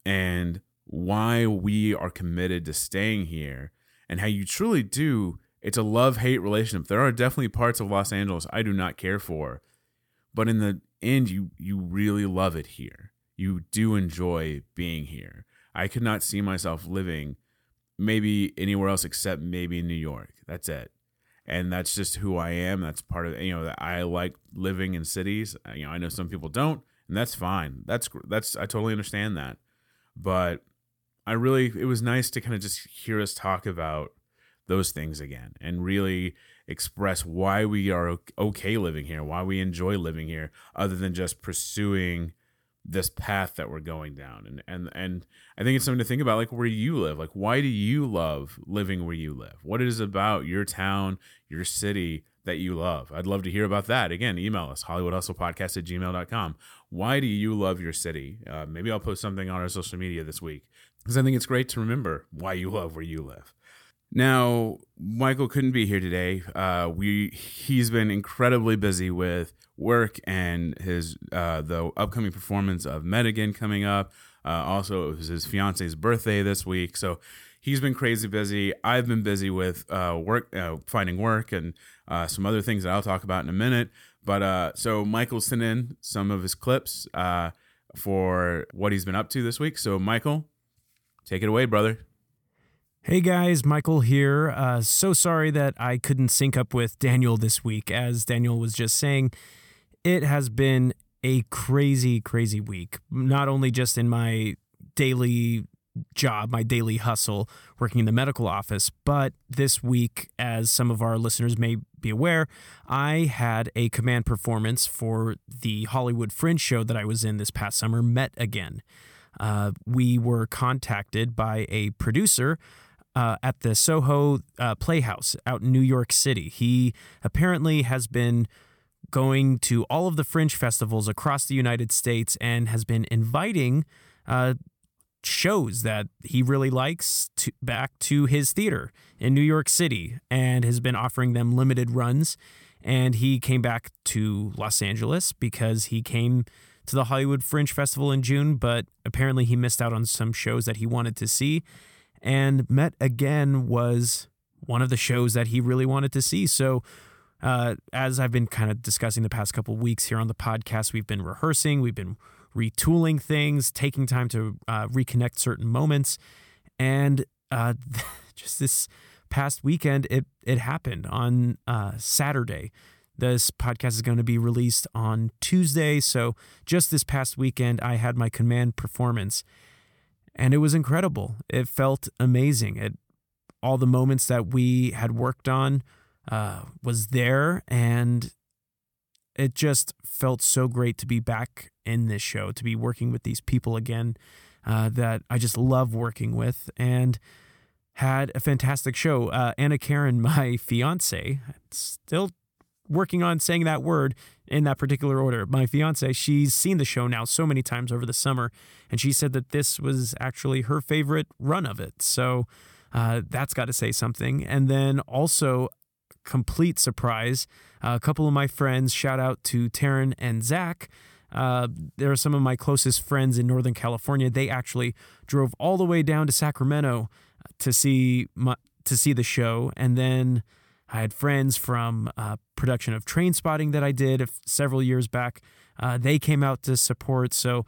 and why we are committed to staying here and how you truly do. It's a love hate relationship. There are definitely parts of Los Angeles I do not care for, but in the end, you you really love it here. You do enjoy being here. I could not see myself living maybe anywhere else except maybe in New York. That's it. And that's just who I am. That's part of you know that I like living in cities. You know, I know some people don't, and that's fine. That's that's I totally understand that. But I really it was nice to kind of just hear us talk about those things again and really express why we are okay living here, why we enjoy living here other than just pursuing this path that we're going down. And and and i think it's something to think about like where you live like why do you love living where you live? What is about your town your city that you love? I'd love to hear about that. Again email us hollywoodhustlepodcast at gmail.com why do you love your city? Uh, maybe i'll post something on our social media this week because i think it's great to remember why you love where you live now, Michael couldn't be here today. Uh, we he's been incredibly busy with work and his uh, the upcoming performance of Met coming up. Uh, also, it was his fiance's birthday this week, so he's been crazy busy. I've been busy with uh, work, uh, finding work, and uh, some other things that I'll talk about in a minute. But so Michael sent in some of his clips for what he's been up to this week. So Michael, take it away, brother. Hey guys, Michael here. Uh, so sorry that I couldn't sync up with Daniel this week. As Daniel was just saying, it has been a crazy, crazy week. Not only just in my daily job, my daily hustle working in the medical office, but this week, as some of our listeners may be aware, I had a command performance for the Hollywood Fringe show that I was in this past summer, Met Again. Uh, we were contacted by a producer uh, at the Soho uh, Playhouse out in New York City. He apparently has been going to all of the fringe festivals across the United States and has been inviting uh, shows that he really likes to, back to his theater in New York City and has been offering them limited runs. And he came back to Los Angeles because he came to the Hollywood Fringe Festival in June, but apparently he missed out on some shows that he wanted to see and Met Again was one of the shows that he really wanted to see. So, uh, as I've been kind of discussing the past couple weeks here on the podcast, we've been rehearsing, we've been retooling things, taking time to uh, reconnect certain moments, and uh, [laughs] just this past weekend, it it happened on uh, Saturday. This podcast is going to be released on Tuesday, so just this past weekend, I had my command performance and it was incredible. It felt amazing. It all the moments that we had worked on uh, was there, and it just felt so great to be back in this show, to be working with these people again uh, that I just love working with, and had a fantastic show. Uh, Anna Karen, [laughs] my fiance, still working on saying that word in that particular order. My fiance, she's seen the show now so many times over the summer, and she said that this was actually her favorite run of it. So uh, that's got to say something. And then also, complete surprise, uh, a couple of my friends, shout out to Taryn and Zach. Uh, they're some of my closest friends in Northern California. They actually drove all the way down to Sacramento to see my, to see the show, and then I had friends from uh, production of Trainspotting that I did several years back. Uh, they came out to support. So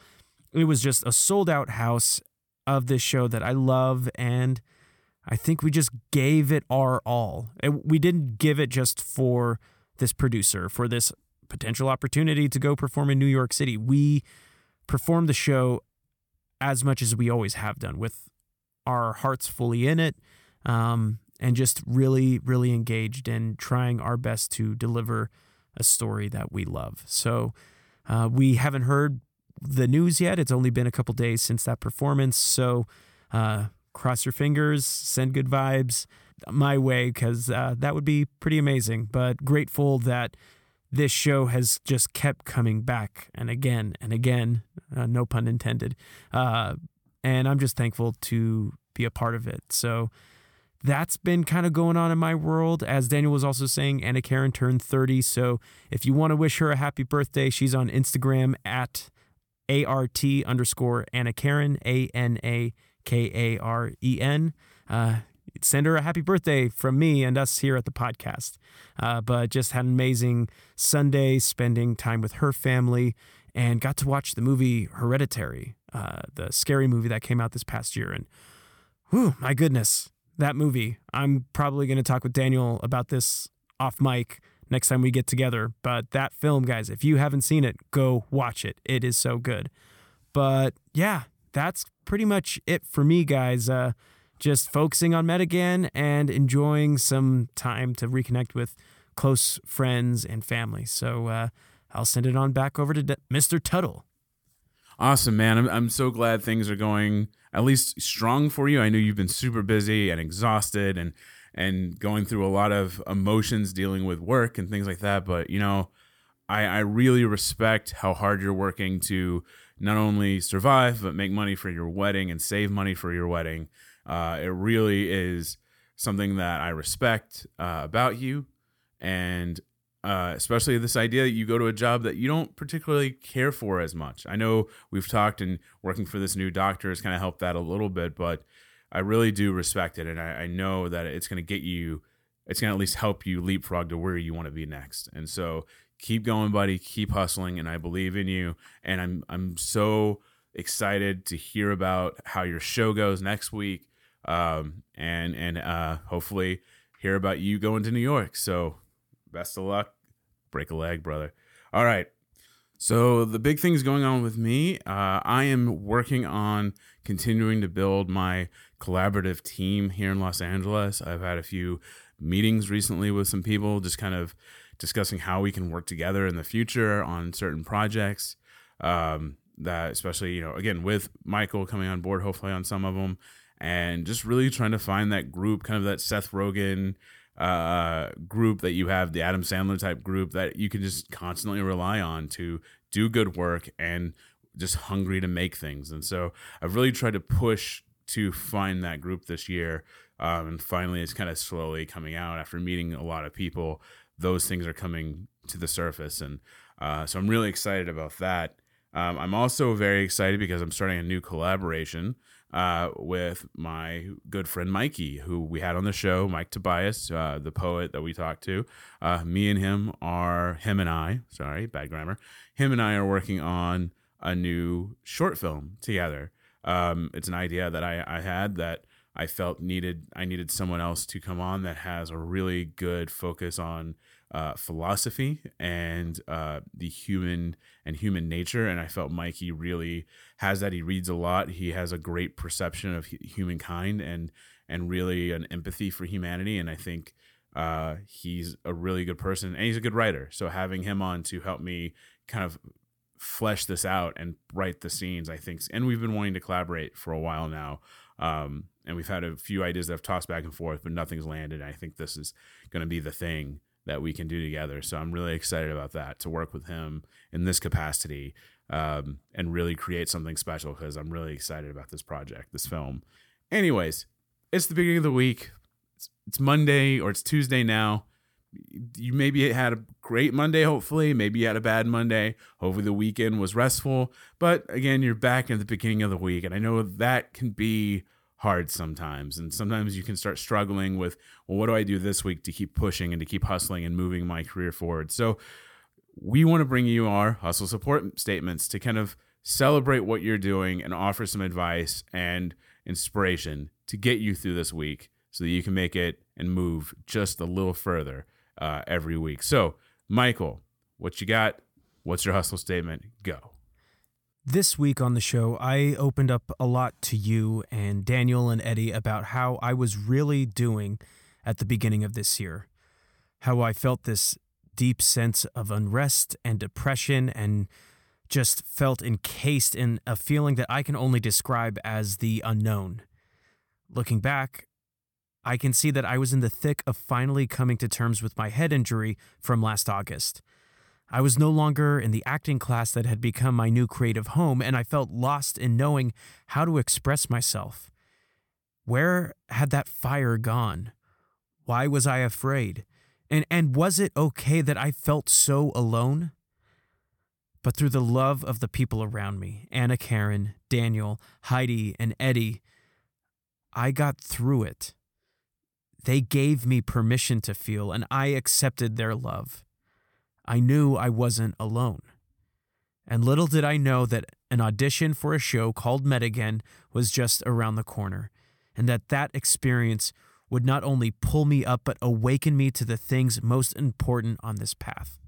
it was just a sold out house of this show that I love. And I think we just gave it our all. we didn't give it just for this producer, for this potential opportunity to go perform in New York City. We performed the show as much as we always have done with our hearts fully in it. Um, and just really, really engaged in trying our best to deliver a story that we love. So uh, we haven't heard the news yet. It's only been a couple days since that performance. So uh, cross your fingers, send good vibes my way because uh, that would be pretty amazing. But grateful that this show has just kept coming back and again and again, uh, no pun intended. Uh, and I'm just thankful to be a part of it. So that's been kind of going on in my world. As Daniel was also saying, Anna Karen turned 30. So if you want to wish her a happy birthday, she's on Instagram at ART underscore Anna Karen, A N A K A R E N. Uh, send her a happy birthday from me and us here at the podcast. Uh, but just had an amazing Sunday spending time with her family and got to watch the movie Hereditary, uh, the scary movie that came out this past year. And whew, my goodness, that movie. I'm probably going to talk with Daniel about this off mic next time we get together. But that film, guys, if you haven't seen it, go watch it. It is so good. But yeah, that's pretty much it for me, guys. Uh, just focusing on Met Again and enjoying some time to reconnect with close friends and family. So uh, I'll send it on back over to D- Mr. Tuttel. Awesome, man. I'm, I'm so glad things are going at least strong for you. I know you've been super busy and exhausted and and going through a lot of emotions dealing with work and things like that. But you know, I, I really respect how hard you're working to not only survive but make money for your wedding and save money for your wedding. Uh, it really is something that I respect uh, about you, and uh, especially this idea that you go to a job that you don't particularly care for as much. I know we've talked and working for this new doctor has kind of helped that a little bit, but I really do respect it. And I, I know that it's going to get you, it's going to at least help you leapfrog to where you want to be next. And so keep going, buddy, keep hustling. And I believe in you. And I'm, I'm so excited to hear about how your show goes next week. Um, and, and, uh, hopefully hear about you going to New York. So best of luck. Break a leg, brother. All right. So the big things going on with me, uh, I am working on continuing to build my collaborative team here in Los Angeles. I've had a few meetings recently with some people, just kind of discussing how we can work together in the future on certain projects. Um, that especially, you know, again with Michael coming on board, hopefully on some of them, and just really trying to find that group, kind of that Seth Rogen uh, group that you have, the Adam Sandler type group that you can just constantly rely on to do good work and just hungry to make things. And so I've really tried to push to find that group this year. Um, and finally, it's kind of slowly coming out after meeting a lot of people. Those things are coming to the surface. And uh, so I'm really excited about that. Um, I'm also very excited because I'm starting a new collaboration uh, with my good friend Mikey, who we had on the show, Mike Tobias, uh, the poet that we talked to. Uh, me and him are, him and I, sorry, bad grammar. Him and I are working on a new short film together. Um, it's an idea that I, I had that I felt needed. I needed someone else to come on that has a really good focus on uh, philosophy and uh, the human and human nature. And I felt Mikey really has that. He reads a lot. He has a great perception of humankind and and really an empathy for humanity. And I think uh, he's a really good person and he's a good writer. So having him on to help me kind of flesh this out and write the scenes, I think. And we've been wanting to collaborate for a while now. Um, and we've had a few ideas that have tossed back and forth, but nothing's landed. I think this is going to be the thing that we can do together. So I'm really excited about that to work with him in this capacity um, and really create something special because I'm really excited about this project, this film. Anyways, it's the beginning of the week. It's, it's Monday or it's Tuesday now. You maybe had a great Monday, hopefully. Maybe you had a bad Monday. Hopefully, the weekend was restful. But again, you're back at the beginning of the week. And I know that can be hard sometimes. And sometimes you can start struggling with, well, what do I do this week to keep pushing and to keep hustling and moving my career forward? So we want to bring you our hustle support statements to kind of celebrate what you're doing and offer some advice and inspiration to get you through this week so that you can make it and move just a little further uh, every week. So, Michael, what you got? What's your hustle statement? Go. This week on the show, I opened up a lot to you and Daniel and Eddie about how I was really doing at the beginning of this year. How I felt this deep sense of unrest and depression and just felt encased in a feeling that I can only describe as the unknown. Looking back, I can see that I was in the thick of finally coming to terms with my head injury from last August. I was no longer in the acting class that had become my new creative home, and I felt lost in knowing how to express myself. Where had that fire gone? Why was I afraid? And and was it okay that I felt so alone? But through the love of the people around me, Anna Karen, Daniel, Heidi, and Eddie, I got through it. They gave me permission to feel, and I accepted their love. I knew I wasn't alone. And little did I know that an audition for a show called Met Again was just around the corner, and that that experience would not only pull me up, but awaken me to the things most important on this path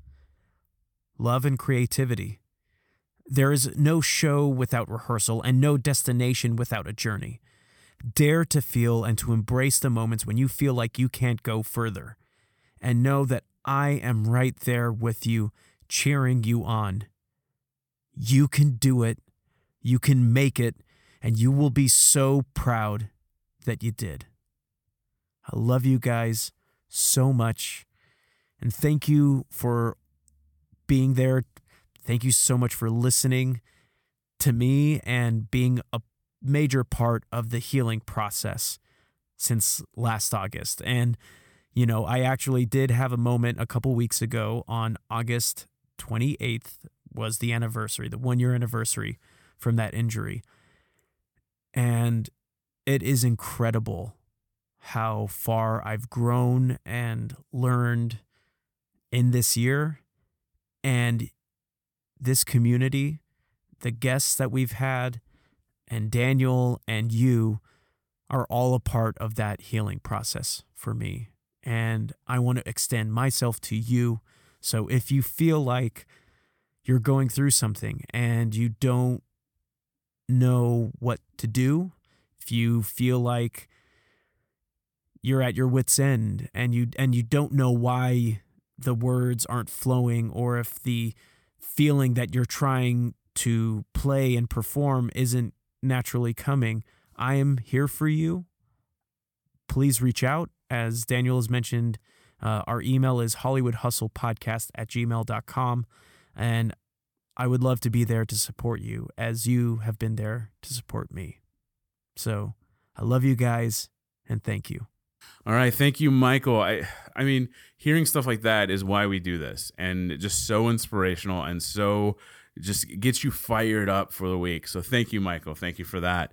love and creativity. There is no show without rehearsal and no destination without a journey. Dare to feel and to embrace the moments when you feel like you can't go further. And know that I am right there with you, cheering you on. You can do it. You can make it. And you will be so proud that you did. I love you guys so much. And thank you for being there. Thank you so much for listening to me and being a major part of the healing process since last August. And, you know, I actually did have a moment a couple weeks ago on August 28th was the anniversary, the one year anniversary from that injury. And it is incredible how far I've grown and learned in this year. And this community, the guests that we've had, and Daniel and you are all a part of that healing process for me. And I want to extend myself to you. So if you feel like you're going through something and you don't know what to do, if you feel like you're at your wits end and you and you don't know why the words aren't flowing or if the feeling that you're trying to play and perform isn't naturally coming, I am here for you. Please reach out. As Daniel has mentioned, uh, our email is hollywoodhustlepodcast at gmail.com. And I would love to be there to support you as you have been there to support me. So I love you guys and thank you. All right, thank you, Michael. I, I mean, hearing stuff like that is why we do this, and just so inspirational and so just gets you fired up for the week. So thank you, Michael. Thank you for that.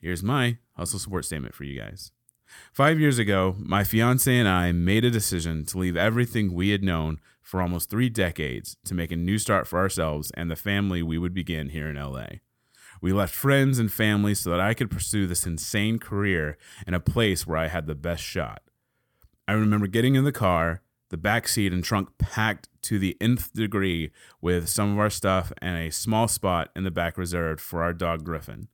Here's my hustle support statement for you guys. Five years ago, my fiance and I made a decision to leave everything we had known for almost three decades to make a new start for ourselves and the family we would begin here in LA. We left friends and family so that I could pursue this insane career in a place where I had the best shot. I remember getting in the car, the back seat and trunk packed to the nth degree with some of our stuff and a small spot in the back reserved for our dog Griffin.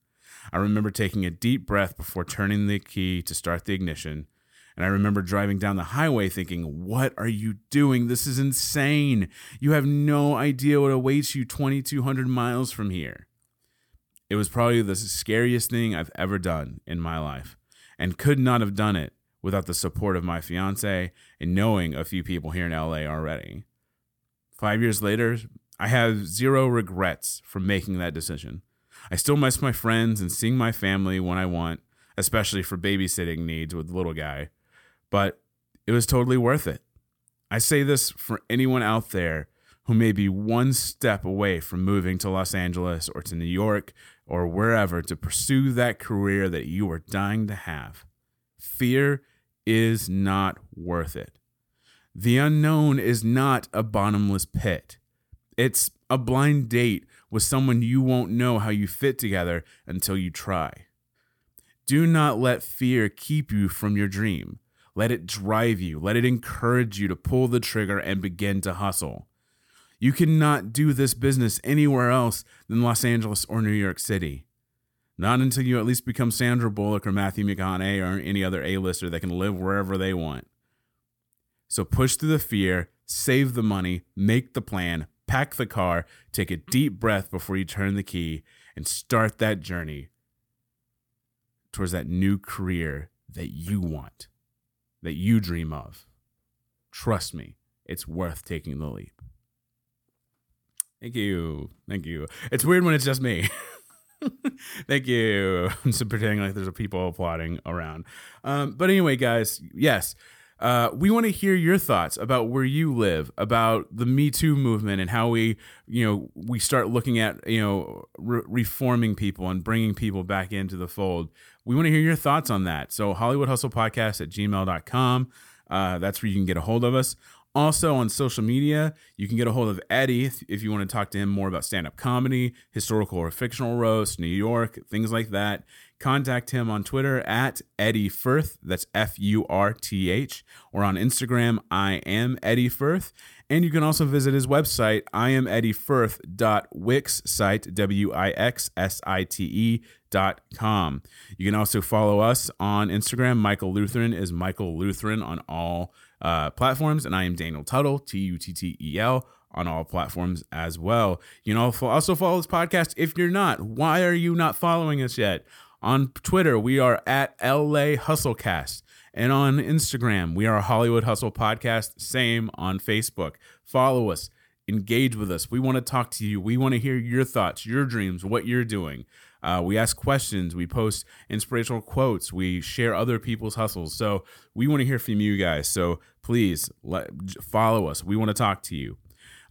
I remember taking a deep breath before turning the key to start the ignition. And I remember driving down the highway thinking, What are you doing? This is insane. You have no idea what awaits you 2,200 miles from here. It was probably the scariest thing I've ever done in my life and could not have done it without the support of my fiance and knowing a few people here in LA already. Five years later, I have zero regrets for making that decision. I still miss my friends and seeing my family when I want, especially for babysitting needs with little guy, but it was totally worth it. I say this for anyone out there who may be one step away from moving to Los Angeles or to New York or wherever to pursue that career that you are dying to have. Fear is not worth it. The unknown is not a bottomless pit. It's a blind date with someone you won't know how you fit together until you try. Do not let fear keep you from your dream. Let it drive you. Let it encourage you to pull the trigger and begin to hustle. You cannot do this business anywhere else than Los Angeles or New York City. Not until you at least become Sandra Bullock or Matthew McConaughey or any other A-lister that can live wherever they want. So push through the fear, save the money, make the plan, pack the car, take a deep breath before you turn the key, and start that journey towards that new career that you want, that you dream of. Trust me, it's worth taking the leap. Thank you. Thank you. It's weird when it's just me. [laughs] Thank you. [laughs] I'm just pretending like there's a people applauding around. Um, but anyway, guys, yes. Uh, we want to hear your thoughts about where you live, about the Me Too movement, and how we, you know, we start looking at, you know, re- reforming people and bringing people back into the fold. We want to hear your thoughts on that. So, Hollywood Hustle Podcast at gmail.com. Uh, that's where you can get a hold of us. Also on social media, you can get a hold of Eddie if, if you want to talk to him more about stand up comedy, historical or fictional roast, New York, things like that. Contact him on Twitter at Eddie Furth. That's F U R T H. Or on Instagram, I am Eddie Furth. And you can also visit his website, I am Eddie Furth.wix site, W I X S I T E dot com. You can also follow us on Instagram. Michael Lutheran is Michael Lutheran on all uh, platforms. And I am Daniel Tuttel, T U T T E L, on all platforms as well. You know, also follow this podcast if you're not. Why are you not following us yet? On Twitter, we are at LA Hustlecast. And on Instagram, we are Hollywood Hustle Podcast. Same on Facebook. Follow us, engage with us. We want to talk to you. We want to hear your thoughts, your dreams, what you're doing. Uh, we ask questions. We post inspirational quotes. We share other people's hustles. So we want to hear from you guys. So please let, follow us. We want to talk to you.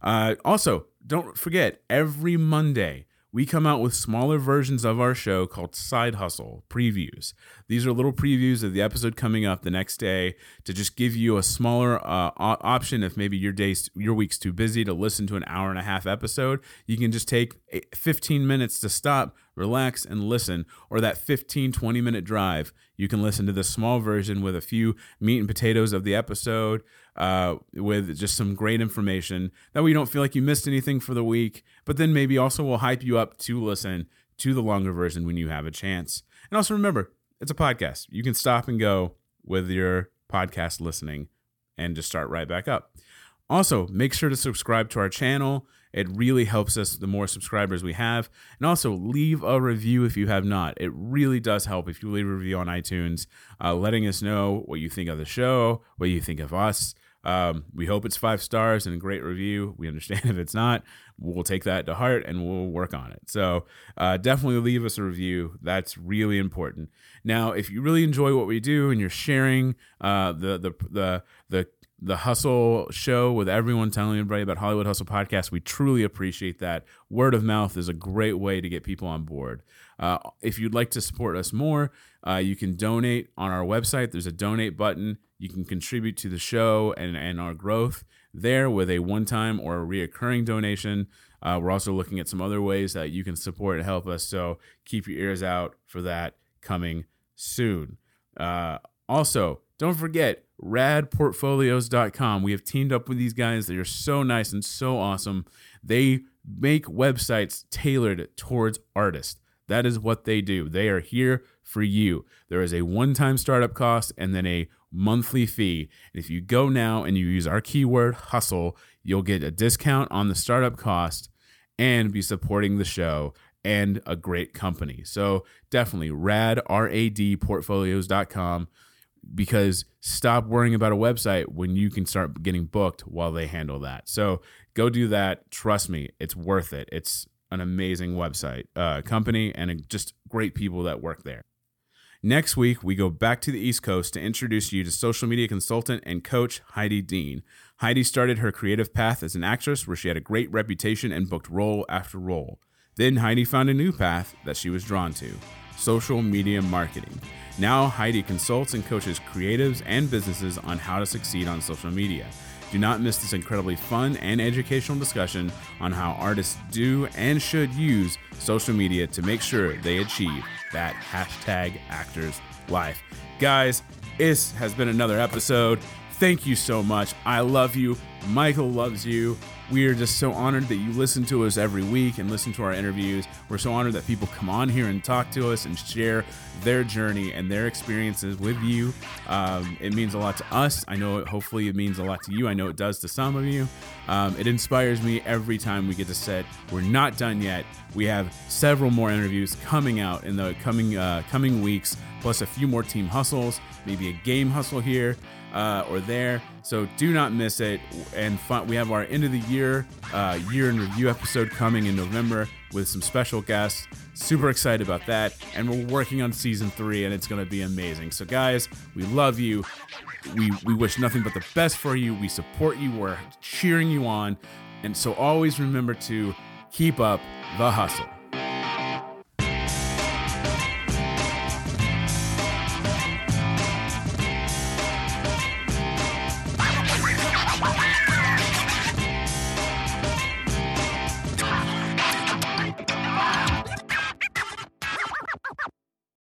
Uh, also, don't forget every Monday we come out with smaller versions of our show called Side Hustle previews. These are little previews of the episode coming up the next day to just give you a smaller uh, option if maybe your day's your week's too busy to listen to an hour and a half episode. You can just take 15 minutes to stop, relax, and listen, or that 15, 20 minute drive. You can listen to the small version with a few meat and potatoes of the episode uh, with just some great information. That way you don't feel like you missed anything for the week, but then maybe also will hype you up to listen to the longer version when you have a chance. And also remember, it's a podcast. You can stop and go with your podcast listening and just start right back up. Also, make sure to subscribe to our channel. It really helps us the more subscribers we have. And also, leave a review if you have not. It really does help if you leave a review on iTunes, uh, letting us know what you think of the show, what you think of us. Um, we hope it's five stars and a great review. We understand [laughs] if it's not, we'll take that to heart and we'll work on it. So uh, definitely leave us a review. That's really important. Now, if you really enjoy what we do and you're sharing uh, the the the the the hustle show with everyone telling everybody about Hollywood Hustle podcast. We truly appreciate that. Word of mouth is a great way to get people on board. Uh, if you'd like to support us more, uh, you can donate on our website. There's a donate button. You can contribute to the show and, and our growth there with a one time or a reoccurring donation. Uh, we're also looking at some other ways that you can support and help us. So keep your ears out for that coming soon. Uh, also, don't forget radportfolios.com. We have teamed up with these guys. They are so nice and so awesome. They make websites tailored towards artists. That is what they do. They are here for you. There is a one time startup cost and then a monthly fee. And if you go now and you use our keyword hustle, you'll get a discount on the startup cost and be supporting the show and a great company. So definitely rad, R-A-D portfolios.com because stop worrying about a website when you can start getting booked while they handle that. So go do that. Trust me, it's worth it. It's an amazing website, uh, company, and just great people that work there. Next week, we go back to the East Coast to introduce you to social media consultant and coach Heidi Dean. Heidi started her creative path as an actress where she had a great reputation and booked role after role. Then Heidi found a new path that she was drawn to social media marketing. Now, Heidi consults and coaches creatives and businesses on how to succeed on social media. Do not miss this incredibly fun and educational discussion on how artists do and should use social media to make sure they achieve that hashtag actors life. Guys, this has been another episode. Thank you so much. I love you. Michael loves you. We are just so honored that you listen to us every week and listen to our interviews. We're so honored that people come on here and talk to us and share their journey and their experiences with you. Um, it means a lot to us. I know, it, hopefully, it means a lot to you. I know it does to some of you. Um, it inspires me every time we get to set. We're not done yet. We have several more interviews coming out in the coming uh, coming weeks, plus a few more team hustles, maybe a game hustle here uh, or there. So do not miss it. And fun, we have our end of the year, uh, year in review episode coming in November with some special guests. Super excited about that. And we're working on season three, and it's going to be amazing. So, guys, we love you. We, we wish nothing but the best for you. We support you. We're cheering you on. And so, always remember to keep up the hustle.